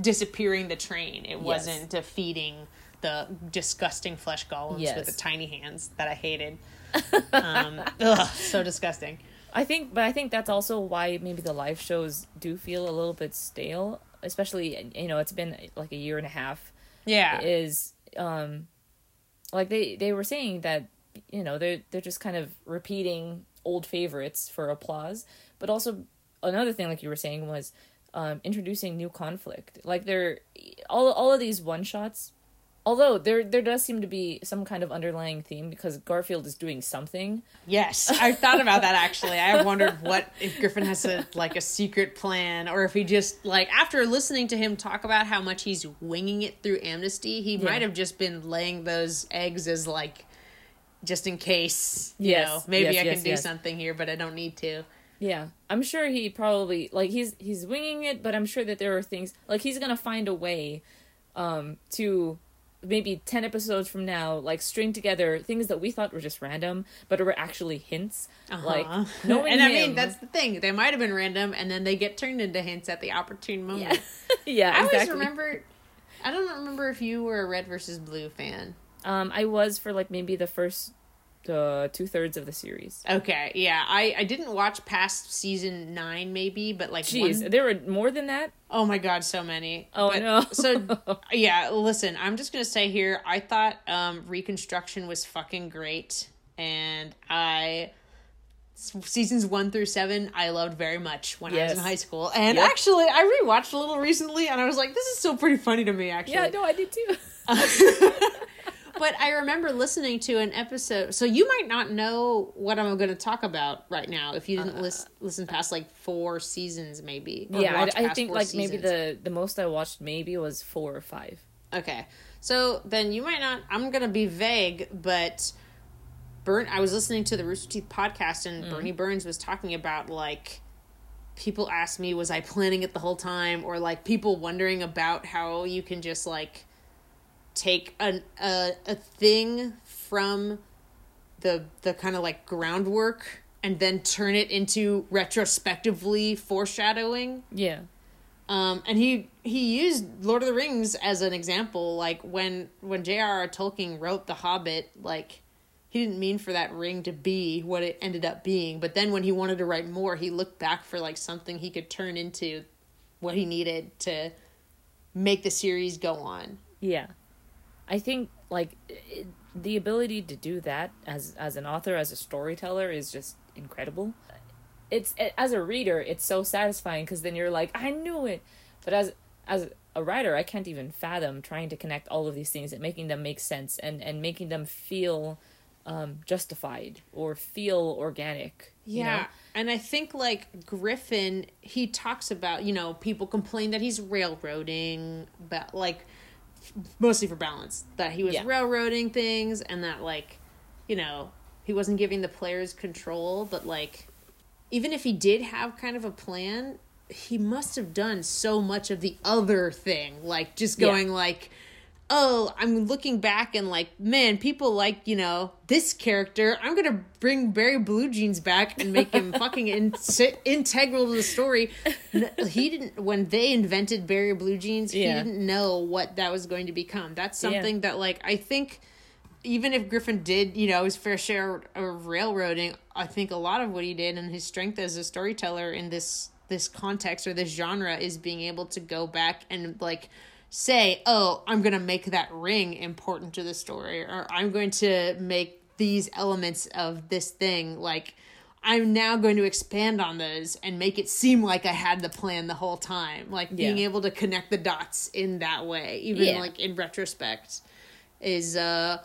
disappearing the train. It wasn't defeating the disgusting flesh golems Yes. with the tiny hands that I hated. <laughs> um, ugh, so disgusting. I think, but I think that's also why maybe the live shows do feel a little bit stale, especially you know it's been like a year and a half. Yeah. Is um, like they they were saying that you know they're they're just kind of repeating old favorites for applause, but also another thing like you were saying was um introducing new conflict. Like they're all all of these one shots. Although there there does seem to be some kind of underlying theme because Garfield is doing something. Yes, I thought about that actually. I wondered what if Griffin has a like a secret plan, or if he just like after listening to him talk about how much he's winging it through Amnesty, he might have just been laying those eggs as like just in case. You Yes, know, maybe yes, I can yes, do something here, but I don't need to. Yeah, I'm sure he probably like he's he's winging it, but I'm sure that there are things like he's gonna find a way, um, to maybe ten episodes from now, like string together things that we thought were just random, but were actually hints. Like Uh-huh. <laughs> knowing and I mean that's the thing. They might have been random, and then they get turned into hints at the opportune moment. yeah, <laughs> yeah I always exactly. remember. I don't remember if you were a red versus blue fan. Um, I was for like maybe the first uh, two thirds of the series. Okay, yeah, I I didn't watch past season nine, maybe, but like Jeez, one there were more than that. Oh my god, so many. Oh, But- no. so <laughs> yeah, listen, I'm just gonna say here, I thought um Reconstruction was fucking great, and I seasons one through seven I loved very much when I was in high school, and Yep. actually I rewatched a little recently, and I was like, this is still pretty funny to me, actually. Yeah, no, I did too. <laughs> <laughs> But I remember listening to an episode. So you might not know what I'm going to talk about right now if you didn't lis- listen past like four seasons, maybe. Uh, yeah, I, I think like maybe the the most I watched maybe was four or five. Okay. So then you might not I'm gonna be vague, but Burn I was listening to the Rooster Teeth podcast and Mm. Burnie Burns was talking about like people asked me was I planning it the whole time or like people wondering about how you can just like take an a a thing from the the kind of like groundwork and then turn it into retrospectively foreshadowing Yeah. um, and he he used Lord of the Rings as an example. Like when when J.R.R. Tolkien wrote The Hobbit, like he didn't mean for that ring to be what it ended up being. But then when he wanted to write more, he looked back for like something he could turn into what he needed to make the series go on. Yeah, I think like it, the ability to do that as as an author, as a storyteller, is just incredible. It's as a reader, it's so satisfying because then you're like, I knew it, but as as a writer, I can't even fathom trying to connect all of these things and making them make sense and and making them feel um, justified or feel organic. you Yeah. know? And I think like Griffin, he talks about, you know, people complain that he's railroading, but like mostly for balance, that he was Yeah. railroading things and that like, you know, he wasn't giving the players control, but like even if he did have kind of a plan, he must have done so much of the other thing, like just Yeah. going like oh, I'm looking back and like, man, people like, you know, this character. I'm going to bring Barry Blue Jeans back and make him <laughs> fucking in- integral to the story. He didn't, when they invented Barry Blue Jeans, he didn't know what that was going to become. That's Yeah. something that, like, I think even if Griffin did, you know, his fair share of railroading, I think a lot of what he did and his strength as a storyteller in this this context or this genre is being able to go back and like say, "Oh, I'm going to make that ring important to the story or I'm going to make these elements of this thing like I'm now going to expand on those and make it seem like I had the plan the whole time. Like being Yeah. able to connect the dots in that way, even Yeah. like in retrospect, is uh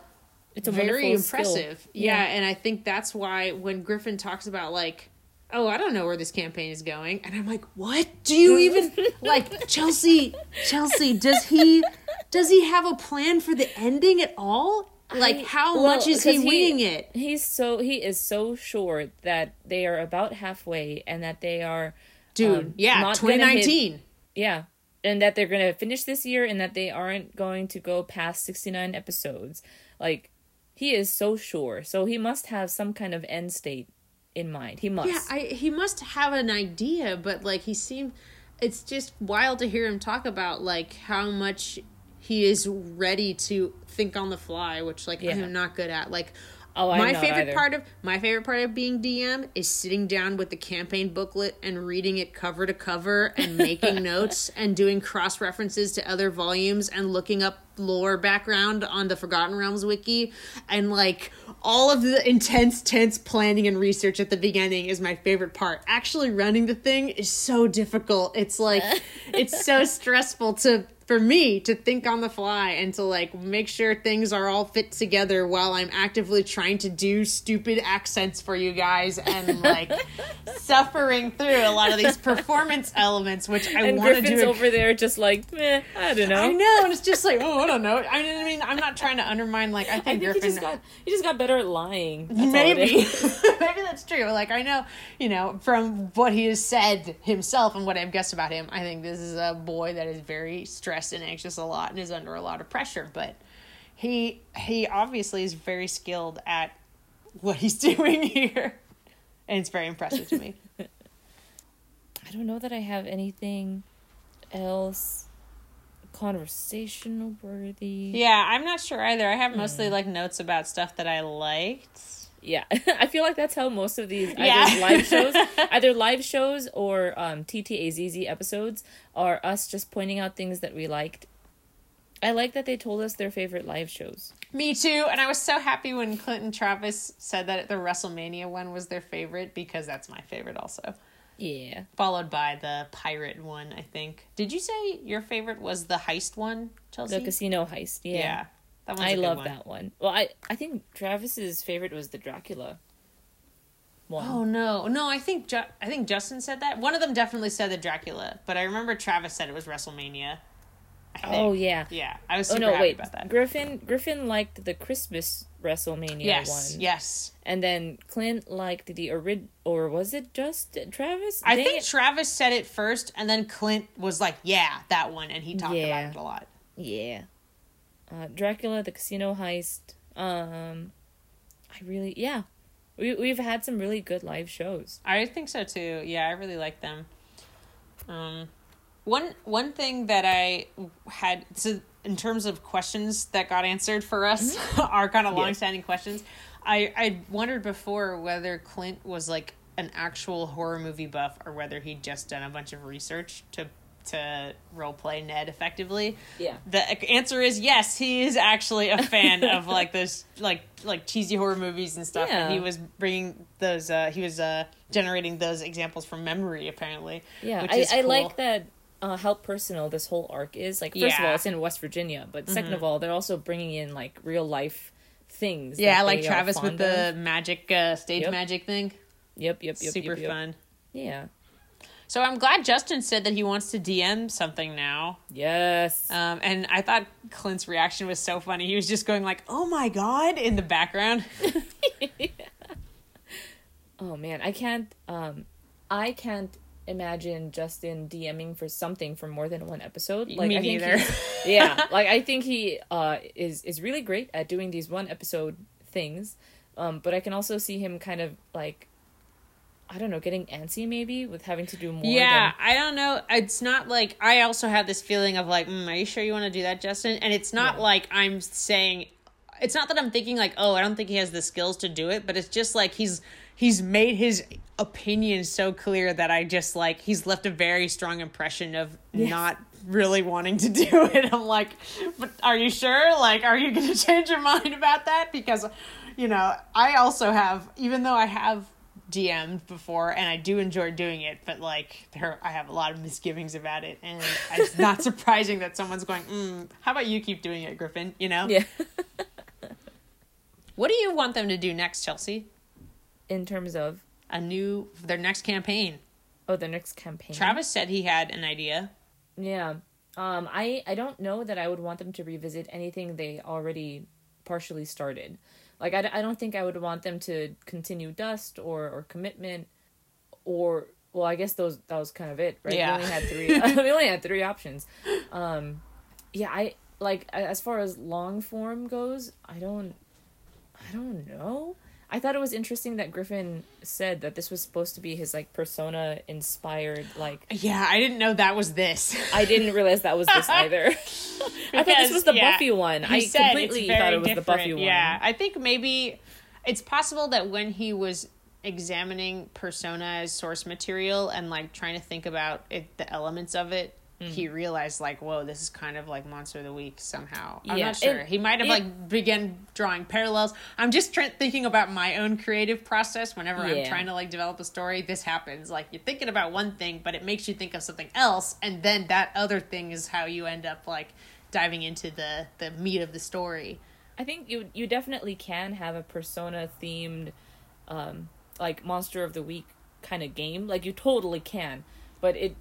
It's a very impressive. Yeah. and I think that's why when Griffin talks about like, oh, I don't know where this campaign is going, and I'm like, what? Do you even <laughs> like Chelsea? Chelsea, does he does he have a plan for the ending at all? Like, I- how well, much is he winging it? He's so he is so sure that they are about halfway and that they are Dude, um, yeah, not gonna hit- 2019. Yeah. And that they're going to finish this year and that they aren't going to go past 69 episodes. Like, he is so sure. So he must have some kind of end state in mind. He must. Yeah, I, he must have an idea, but like he seemed, it's just wild to hear him talk about like how much he is ready to think on the fly, which like Yeah. I'm not good at. Like, Oh, I'm my favorite either. part of my favorite part of being DM is sitting down with the campaign booklet and reading it cover to cover and making <laughs> notes and doing cross references to other volumes and looking up lore background on the Forgotten Realms wiki and like all of the intense tense planning and research at the beginning is my favorite part. Actually running the thing is so difficult. It's like <laughs> it's so stressful to for me to think on the fly and to like make sure things are all fit together while I'm actively trying to do stupid accents for you guys and like <laughs> suffering through a lot of these performance elements, which I want to do. over there just like, meh, I don't know. I know, and it's just like, oh, I don't know. I mean, I mean, I'm not trying to undermine. Like, I I think think Griffin. he just got he just got better at lying. That's Maybe, <laughs> maybe that's true. Like I know, you know, from what he has said himself and what I've guessed about him, I think this is a boy that is very stressed and anxious a lot and is under a lot of pressure. But he he obviously is very skilled at what he's <laughs> doing here, and it's very impressive to me. <laughs> I don't know that I have anything else conversational worthy. yeah, I'm not sure either. I have mostly like notes about stuff that I liked. Yeah, <laughs> I feel like that's how most of these either Yeah. live shows, <laughs> either live shows or um, TTAZZ episodes, are us just pointing out things that we liked. I like that they told us their favorite live shows. Me too, and I was so happy when Clinton Travis said that the WrestleMania one was their favorite because that's my favorite also. Yeah, Followed by the pirate one, I think. Did you say your favorite was the heist one, Chelsea? the casino heist. Yeah, yeah. That one's I love one. that one. Well, I I think Travis's favorite was the Dracula one. Oh no, no! I think Ju- I think Justin said that. One of them definitely said the Dracula, but I remember Travis said it was WrestleMania. Oh, yeah. yeah. I was Oh no, happy wait. about that. Griffin Griffin liked the Christmas WrestleMania yes, one. yes. And then Clint liked the orig or was it just Travis? I Dang think it. Travis said it first, and then Clint was like, "Yeah, that one," and he talked Yeah. about it a lot. Yeah. Uh, Dracula, the casino heist. Um, I really, yeah. We, we've had some really good live shows. I think so too. Yeah, I really like them. Um, one one thing that I had so in terms of questions that got answered for us are kind of Mm-hmm. <laughs> Yes. long-standing questions. I I wondered before whether Clint was like an actual horror movie buff or whether he'd just done a bunch of research to to role play Ned effectively. Yeah. The answer is yes. He is actually a fan <laughs> of like those like like cheesy horror movies and stuff. And Yeah. he was bringing those. Uh, he was uh, generating those examples from memory apparently. Yeah, which I, is I cool. like that uh, how personal this whole arc is. Like, first of all, it's in West Virginia, but 2nd of all, they're also bringing in like real life things. Yeah, like Travis with the of. magic uh, stage Yep. magic thing. Yep, yep, yep. Super yep, yep. fun. Yeah. So I'm glad Justin said that he wants to DM something now. Yes. Um, and I thought Clint's reaction was so funny. He was just going like, "Oh my god!" in the background. <laughs> <laughs> Oh man, I can't um I can't imagine Justin DMing for something for more than one episode. Like Me I think neither. he- <laughs> yeah, like I think he uh is is really great at doing these one episode things. Um but I can also see him kind of like I don't know, getting antsy maybe with having to do more Yeah, than I don't know. It's not like I also have this feeling of like, mm, are you sure you want to do that, Justin? And it's not Yeah. like I'm saying, it's not that I'm thinking like, oh, I don't think he has the skills to do it, but it's just like he's he's made his opinion so clear that I just like he's left a very strong impression of Yes. not really wanting to <laughs> do it. I'm like, but are you sure? Like, are you going <laughs> to change your mind about that? Because, you know, I also have, even though I have DM'd before and I do enjoy doing it, but like there I have a lot of misgivings about it and it's not <laughs> surprising that someone's going, mm, how about you keep doing it, Griffin? You know? Yeah. What do you want them to do next, Chelsea? In terms of A new their next campaign. oh their next campaign. Travis said he had an idea. Yeah. Um I I don't know that I would want them to revisit anything they already partially started. Like I, I don't think I would want them to continue Dust or or Commitment or well I guess those that was kind of it, right? Yeah. We only had <laughs> 3 <laughs> we only had 3 options. Um yeah, I like as far as long form goes, I don't I don't know. I thought it was interesting that Griffin said that this was supposed to be his like persona inspired like <gasps> Yeah, I didn't know that was this. I didn't realize that was this either. <laughs> I thought this was the yeah, Buffy one. I completely thought it was the. Buffy one. Yeah, I think maybe it's possible that when he was examining persona as source material and like trying to think about it, the elements of it, Mm. he realized like, whoa, this is kind of like Monster of the Week somehow. I'm Yeah, not sure. and he might have it- like began drawing parallels. I'm just trying thinking about my own creative process whenever I'm trying to like develop a story. This happens. Like you're thinking about one thing, but it makes you think of something else, and then that other thing is how you end up like diving into the the meat of the story. I think you you definitely can have a persona themed um like monster of the week kind of game. Like you totally can. But it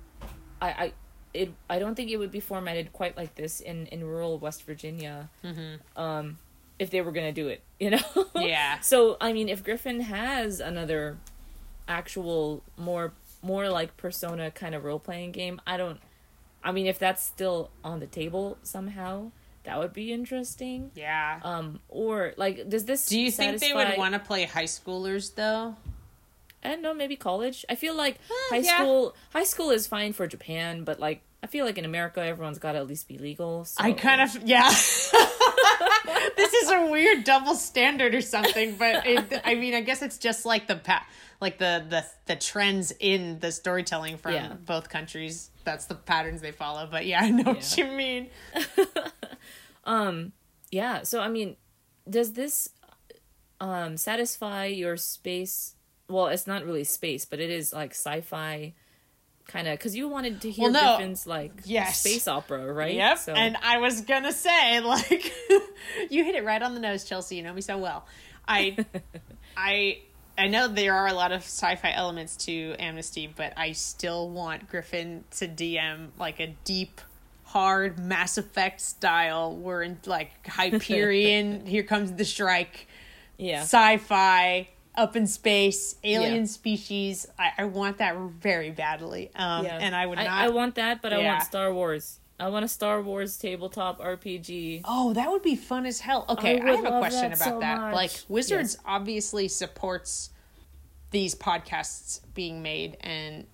I I it I don't think it would be formatted quite like this in in rural West Virginia. Um if they were going to do it, <laughs> you know. Yeah. So, I mean, if Griffin has another actual more more like persona kind of role playing game, I don't I mean, if that's still on the table somehow, that would be interesting. Yeah. Um or like does this Do you think they would want to play high schoolers though? I don't know, maybe college. I feel like high yeah. school high school is fine for Japan, but like I feel like in America everyone's got to at least be legal. So. I kind of yeah. <laughs> this is a weird double standard or something, but it, I mean, I guess it's just like the pa- like the the the trends in the storytelling from Yeah. both countries. That's the patterns they follow. But yeah, I know what you mean. <laughs> um Yeah, so I mean, does this um satisfy your space? Well, it's not really space, but it is like sci-fi kind of cuz you wanted to hear Well, no. Griffin's like Yes. space opera, right? Yep. So And I was gonna say, <laughs> like, you hit it right on the nose, Chelsea. You know me so well. I, <laughs> I, I know there are a lot of sci-fi elements to Amnesty, but I still want Griffin to DM like a deep, hard Mass Effect style. We're in like Hyperion. <laughs> here comes the strike. yeah. Sci-fi. Up in space, alien Yeah. species. I, I want that very badly. Um, yeah. and I would not. I, want that, but I want Star Wars. I want a Star Wars tabletop RPG. Oh, that would be fun as hell. Okay, I, would have a question that about so that. much. Like Wizards Yes. obviously supports these podcasts being made and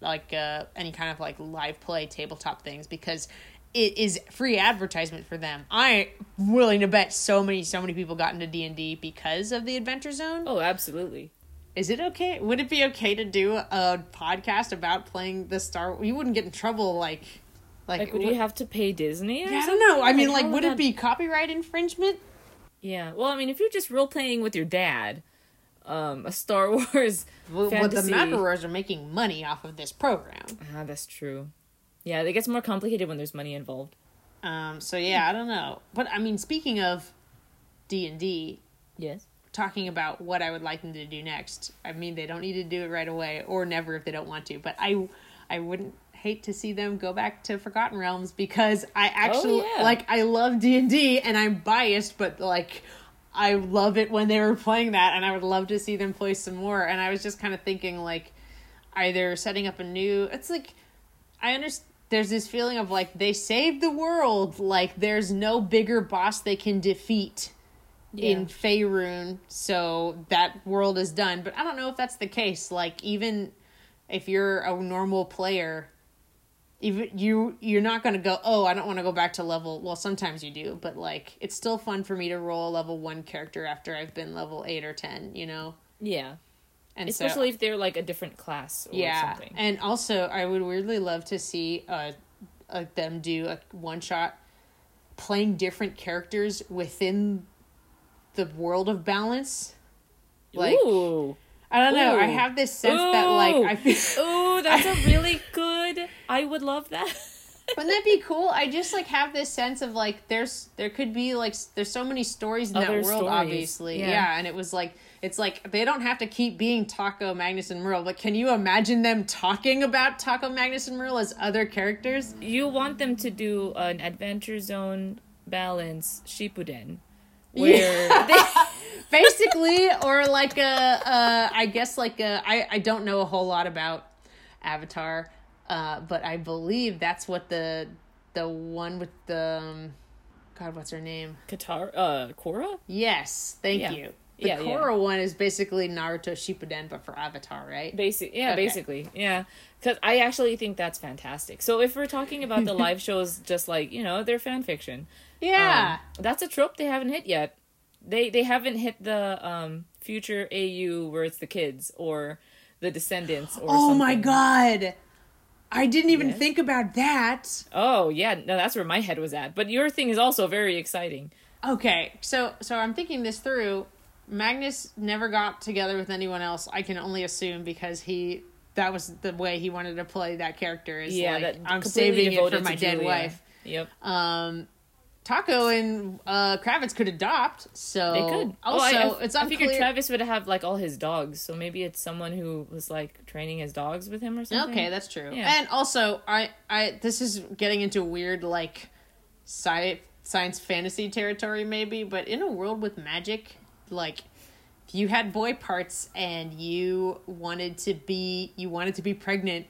like uh, any kind of like live play tabletop things because it is free advertisement for them. I'm willing to bet so many so many people got into D&D because of the Adventure Zone. Oh, absolutely. Is it okay? Would it be okay to do a podcast about playing the Star Wars You wouldn't get in trouble like like, Like, would what- you have to pay Disney? Or Yeah, I don't know. I mean, how like, would it be copyright infringement? Yeah. Well, I mean, if you're just role playing with your dad, um, a Star <laughs> Wars Well, but the fantasy. McElroys are making money off of this program. Ah, that's true. Yeah, it gets more complicated when there's money involved. Um, so yeah, I don't know. But I mean, speaking of D and D, Yes. talking about what I would like them to do next. I mean, they don't need to do it right away or never if they don't want to. But I, I wouldn't hate to see them go back to Forgotten Realms because I actually yeah. like I love D and D and I'm biased, but like. I love it when they were playing that, and I would love to see them play some more. And I was just kind of thinking, like, either setting up a new. It's like, I understand. There's this feeling of like they saved the world. Like there's no bigger boss they can defeat in Faerun, so that world is done. But I don't know if that's the case. Like even if you're a normal player, even you you're not gonna go. Oh, I don't want to go back to level. Well, sometimes you do, but like it's still fun for me to roll a level one character after I've been level eight or ten. You know, Yeah. And so- Especially if they're like a different class or yeah, something. and also I would weirdly love to see uh, uh them do a one shot playing different characters within the world of balance. Like Ooh. I don't know, I have this sense that like I feel. <laughs> Ooh, that's a really good. I would love that. <laughs> Wouldn't that be cool? I just like have this sense of like there's there could be like there's so many stories in Other that world, stories, obviously. yeah. Yeah. and it was like it's like they don't have to keep being Taako, Magnus, and Merle, but can you imagine them talking about Taako, Magnus, and Merle as other characters? you want them to do an Adventure Zone balance Shippuden, where <laughs> they, <laughs> basically or like a uh i guess like a i i don't know a whole lot about avatar uh but i believe that's what the the one with the um, god what's her name Katar uh Korra. yes thank Yeah. you the Yeah, yeah. Korra one is basically naruto shippuden but for avatar right Basic, yeah, Okay. basically, yeah. Because I actually think that's fantastic. So if we're talking about the <laughs> live shows, just like you know, they're fan fiction. yeah Um, that's a trope they haven't hit yet. They they haven't hit the um future AU where it's the kids or the descendants or oh my god i didn't even Yes? think about that Oh yeah, no, that's where my head was at. But your thing is also very exciting. Okay, so so I'm thinking this through. Magnus never got together with anyone else. I can only assume because he that was the way he wanted to play that character. Is Yeah, like that I'm saving it for my dead Julia. wife. Yep, Um, Taako and uh, Kravitz could adopt, so they could. Also, oh, I, it's I figured. Travis would have like all his dogs, so maybe it's someone who was like training his dogs with him or something. Okay, that's true. Yeah. And also, I, I, this is getting into weird like, sci science fantasy territory maybe, but in a world with magic, like, if you had boy parts and you wanted to be, you wanted to be pregnant,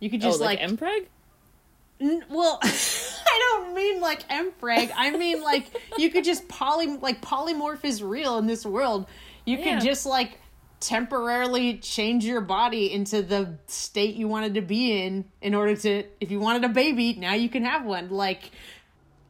you could oh, just oh, like, like, Empreg. N- well, <laughs> I don't mean like empreg. I mean like you could just poly like polymorph is real in this world. You Yeah. could just like temporarily change your body into the state you wanted to be in in order to if you wanted a baby, now you can have one. Like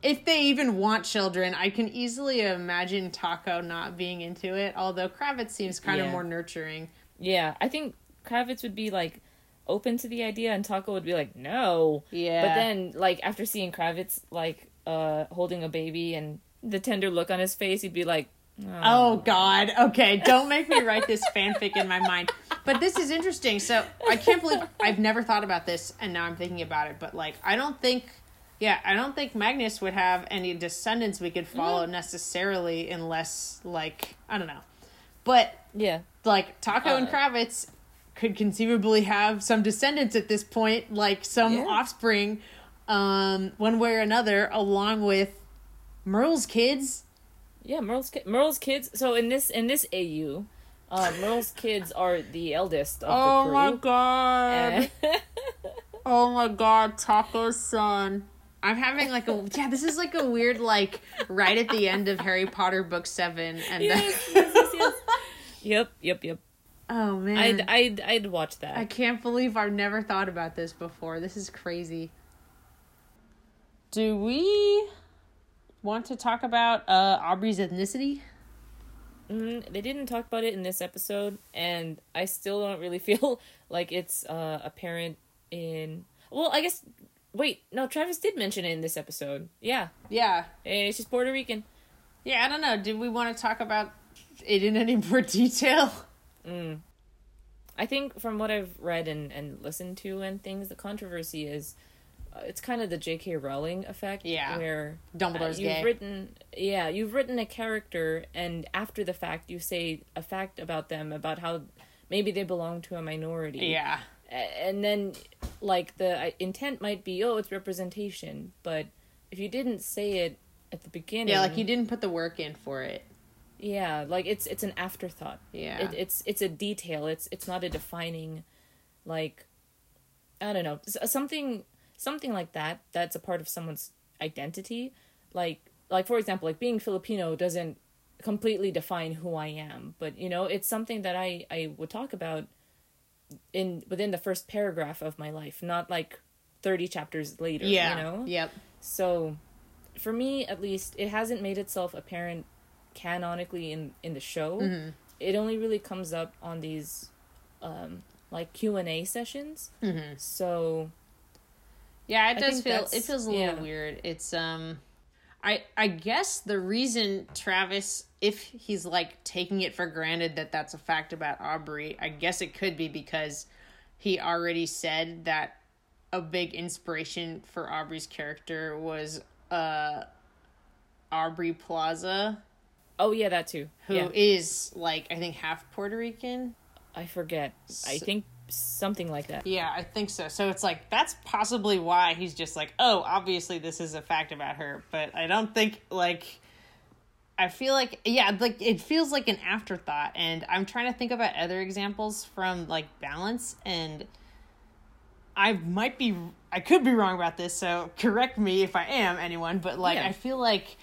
if they even want children, I can easily imagine Taako not being into it, although Kravitz seems kind of more nurturing. Yeah, I think Kravitz would be like open to the idea, and Taako would be like, no. Yeah. But then, like after seeing Kravitz like uh holding a baby and the tender look on his face, he'd be like, oh, Oh God. Okay, don't make me write this fanfic in my mind. But this is interesting. So I can't believe I've never thought about this, and now I'm thinking about it. But like, I don't think, yeah, I don't think Magnus would have any descendants we could follow necessarily, unless like I don't know. But yeah, like Taako and Uh, Kravitz could conceivably have some descendants at this point, like some Yeah. offspring, um, one way or another, along with Merle's kids. yeah. Merle's ki- Merle's kids. So in this in this AU, uh, Merle's <laughs> kids are the eldest of Oh the crew. Oh my god. And- <laughs> Oh my god, Taako's son. I'm having like a yeah, this is like a weird like right at the end of Harry Potter book 7 and yes, then yes, yes. <laughs> Yep, yep, yep. Oh man. I'd I'd I'd watch that. I can't believe I've never thought about this before. This is crazy. Do we want to talk about uh Aubrey's ethnicity? Mm, they didn't talk about it in this episode, and I still don't really <laughs> feel like it's uh, apparent in. Well, I guess. Wait, no, Travis did mention it in this episode. Yeah, Yeah. Eh, she's Puerto Rican. Yeah, I don't know. Do we want to talk about it in any more <laughs> detail? I think from what I've read and, and listened to and things, the controversy is uh, it's kind of the J.K. Rowling effect. Yeah. where Dumbledore's you've gay. written yeah you've written a character and after the fact you say a fact about them about how maybe they belong to a minority yeah. And then like the uh, intent might be oh it's representation but if you didn't say it at the beginning Yeah, like you didn't put the work in for it. yeah like it's it's an afterthought Yeah. it, it's it's a detail it's it's not a defining like i don't know something something like that that's a part of someone's identity like like for example like being filipino doesn't completely define who i am but you know it's something that i i would talk about in within the first paragraph of my life not like 30 chapters later yeah. you know Yep. so, for me at least, it hasn't made itself apparent canonically in in the show. Mm-hmm. It only really comes up on these um like Q&A sessions. Mm-hmm. So, Yeah, it I does feel it feels a yeah. little weird. It's um I I guess the reason Travis if he's like taking it for granted that that's a fact about Aubrey, I guess it could be because he already said that a big inspiration for Aubrey's character was uh Aubrey Plaza, oh yeah, that too. who is yeah. like I think half Puerto Rican. I forget. I think something like that. Yeah, I think so. So it's like that's possibly why he's just like, oh, obviously this is a fact about her, but I don't think like I feel like yeah, like it feels like an afterthought and I'm trying to think about other examples from like balance and I might be I could be wrong about this, so correct me if I am anyone, but like Yeah. I feel like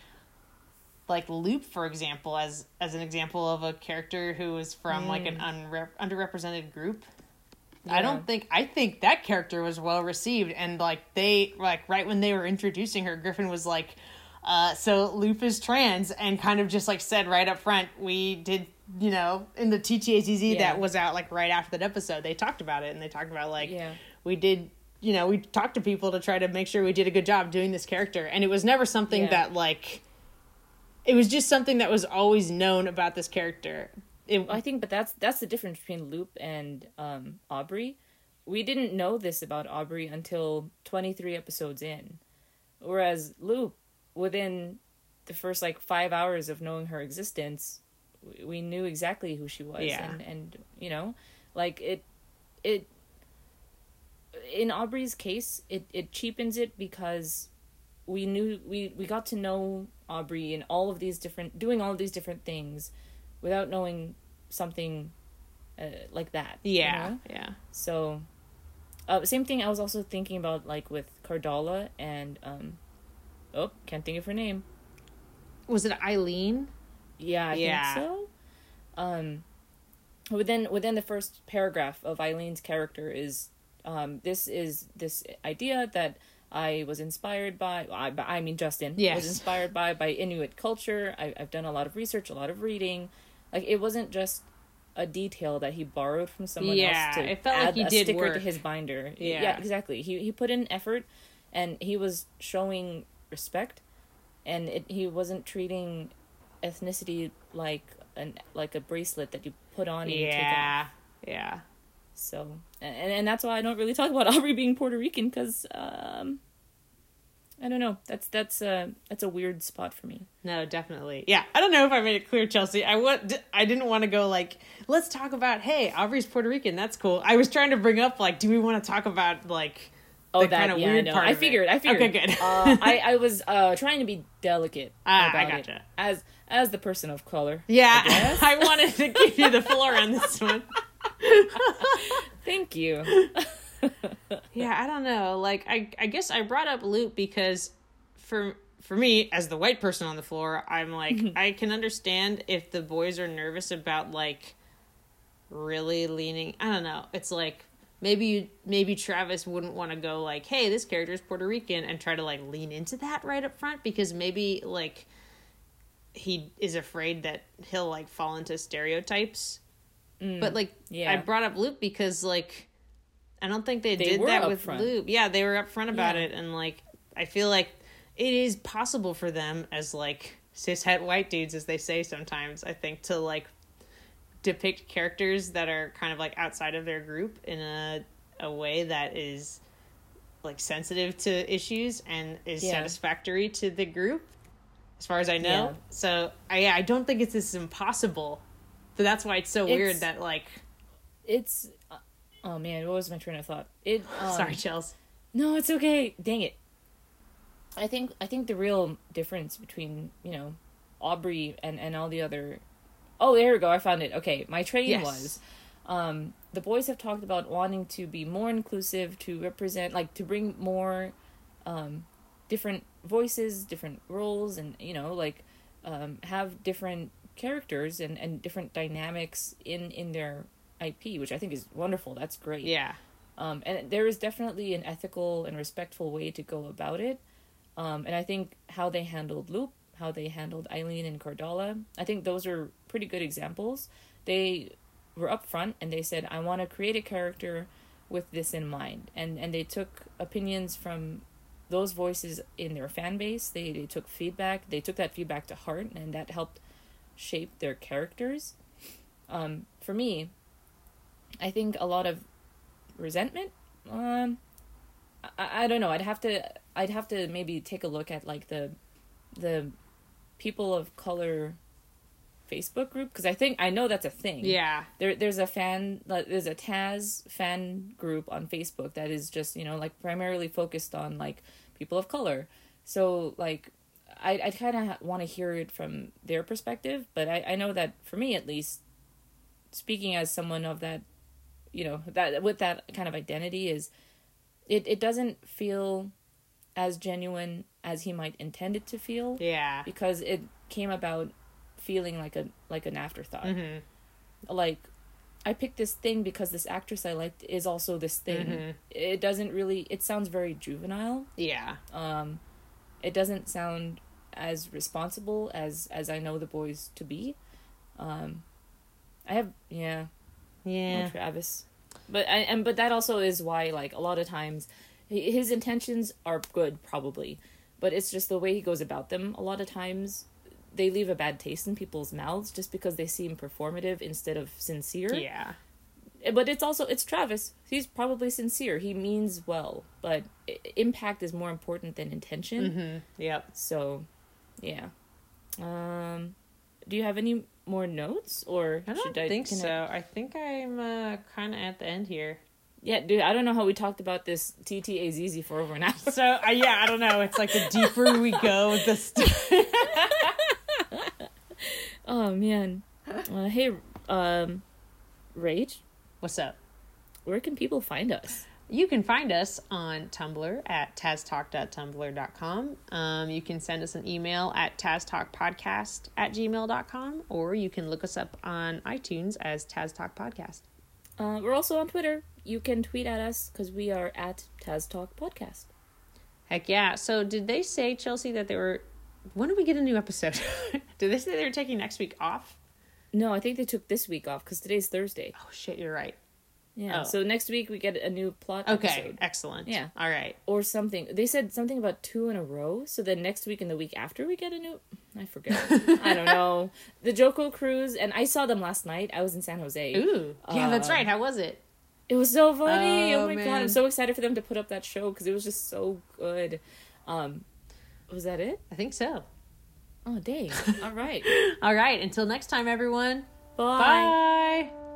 like Loop, for example, as as an example of a character who is from like an mm. unre- underrepresented group. I don't think I think that character was well received, and like they like right when they were introducing her, Griffin was like, uh, "So Loop is trans," and kind of just like said right up front, "We did." You know, in the TTATZ Yeah. that was out like right after that episode, they talked about it and they talked about like Yeah. we did you know we talked to people to try to make sure we did a good job doing this character and it was never something Yeah. that like it was just something that was always known about this character it, I think, but that's that's the difference between Loop and um, Aubrey. We didn't know this about Aubrey until twenty three episodes in, whereas Loop, within the first like five hours of knowing her existence, we, we knew exactly who she was, Yeah. and and you know, like it, it. In Aubrey's case, it it cheapens it because we knew we we got to know Aubrey in all of these different doing all of these different things without knowing something uh, like that. you yeah know? yeah So, uh, same thing. I was also thinking about like with Cardala and um, oh, can't think of her name. was it eileen Yeah, I Yeah. think so. Um, within within the first paragraph of Eileen's character is um, this is this idea that I was inspired by. I, I mean, Justin Yes. was inspired by by Inuit culture. I, I've done a lot of research, a lot of reading. Like it wasn't just a detail that he borrowed from someone Yeah, else to it felt like he a did sticker to his binder. Yeah. exactly. He he put in effort, and he was showing respect, and it, he wasn't treating ethnicity like an like a bracelet that you put on and take off. yeah yeah So and and that's why I don't really talk about <laughs> Aubrey being Puerto Rican because um, I don't know. That's that's a that's a weird spot for me. no definitely yeah i don't know if i made it clear chelsea i want i didn't want to go like let's talk about hey aubrey's puerto rican that's cool i was trying to bring up like do we want to talk about like Oh, that kind of yeah, weird I part I of it? figured. I figured. okay good uh, <laughs> I I was uh trying to be delicate Ah, I gotcha. it as as the person of color. Yeah, I. <laughs> I, wanted to give you the floor on this <laughs> one. Thank you. <laughs> Yeah, I don't know. Like, I I guess I brought up Loop because for for me as the white person on the floor, I'm like mm-hmm. I can understand if the boys are nervous about like really leaning. I don't know. It's like maybe you, maybe Travis wouldn't want to go like, "Hey, this character is Puerto Rican," and try to like lean into that right up front because maybe like he is afraid that he'll like fall into stereotypes. But mm, like yeah. I brought up Loop because like I don't think they, They did that with upfront. Loop. Yeah, they were upfront about Yeah. it and like I feel like it is possible for them as like cishet white dudes as they say sometimes, I think, to like depict characters that are kind of like outside of their group in a a way that is like sensitive to issues and is Yeah. satisfactory to the group, as far as I know. Yeah. So I I don't think it's this impossible. So that's why it's so weird that like It's oh man, what was my train of thought? It <laughs> um, sorry, Chels. No, it's okay. Dang it. I think I think the real difference between you know Aubrey and and all the other. Oh, there we go. I found it. Okay, my train Yes. was. Um, the boys have talked about wanting to be more inclusive, to represent, like to bring more, um, different voices, different roles, and you know, like, um, have different characters and and different dynamics in in their IP, which I think is wonderful. That's great. Yeah. Um, and there is definitely an ethical and respectful way to go about it. Um, and I think how they handled Loop, how they handled Eileen and Cordala, I think those are pretty good examples. They were upfront and they said, I want to create a character with this in mind. And, and they took opinions from those voices in their fan base. They, they took feedback. They took that feedback to heart and that helped shape their characters. Um, for me, I think a lot of resentment um I, I don't know i'd have to i'd have to maybe take a look at like the the people of color facebook group because i think i know that's a thing Yeah. there there's a fan there's a taz fan group on facebook that is just you know like primarily focused on like people of color so like i i kind of want to hear it from their perspective but i i know that for me at least speaking as someone of that you know that with that kind of identity is it it doesn't feel as genuine as he might intend it to feel Yeah. because it came about feeling like a like an afterthought Mhm. like i picked this thing because this actress i liked is also this thing Mhm. it doesn't really it sounds very juvenile Yeah. um it doesn't sound as responsible as as i know the boys to be um i have yeah Yeah. Travis. But I and but that also is why like a lot of times his intentions are good probably, but it's just the way he goes about them. A lot of times they leave a bad taste in people's mouths just because they seem performative instead of sincere. Yeah. Eh, But it's also it's Travis. He's probably sincere. He means well, but impact is more important than intention. Mm-hmm. Yep. So, yeah. Um, do you have any more notes, or I don't should I think can I- so. I think I'm uh, kind of at the end here. Yeah, dude, I don't know how we talked about this TTAZZ for over an hour. So uh, yeah, I don't know. It's like the deeper we go with this. <laughs> <laughs> Oh man. Uh, hey, um, Rage, What's up? where can people find us? You can find us on Tumblr at taztalk.tumblr.com. Um, you can send us an email at taztalkpodcast at gmail.com, or you can look us up on iTunes as Taz Talk Podcast. Uh, we're also on Twitter. You can tweet at us because we are at Taz Talk Podcast. Heck yeah. So, did they say, Chelsea, that they were. When do we get a new episode? <laughs> did they say they were taking next week off? No, I think they took this week off because today's Thursday. Oh, shit, you're right. Yeah. Oh. So next week we get a new plot Okay, episode. excellent. Yeah. All right. Or something. They said something about two in a row. So then next week and the week after we get a new. I forget. <laughs> I don't know. The JoCo cruise, and I saw them last night. I was in San Jose. Ooh. Yeah, that's Uh, right. How was it? It was so funny. Oh, Oh, my god. I'm so excited for them to put up that show because it was just so good. Um, was that it? I think so. Oh dang! <laughs> All right. All right. Until next time, everyone. Bye. Bye.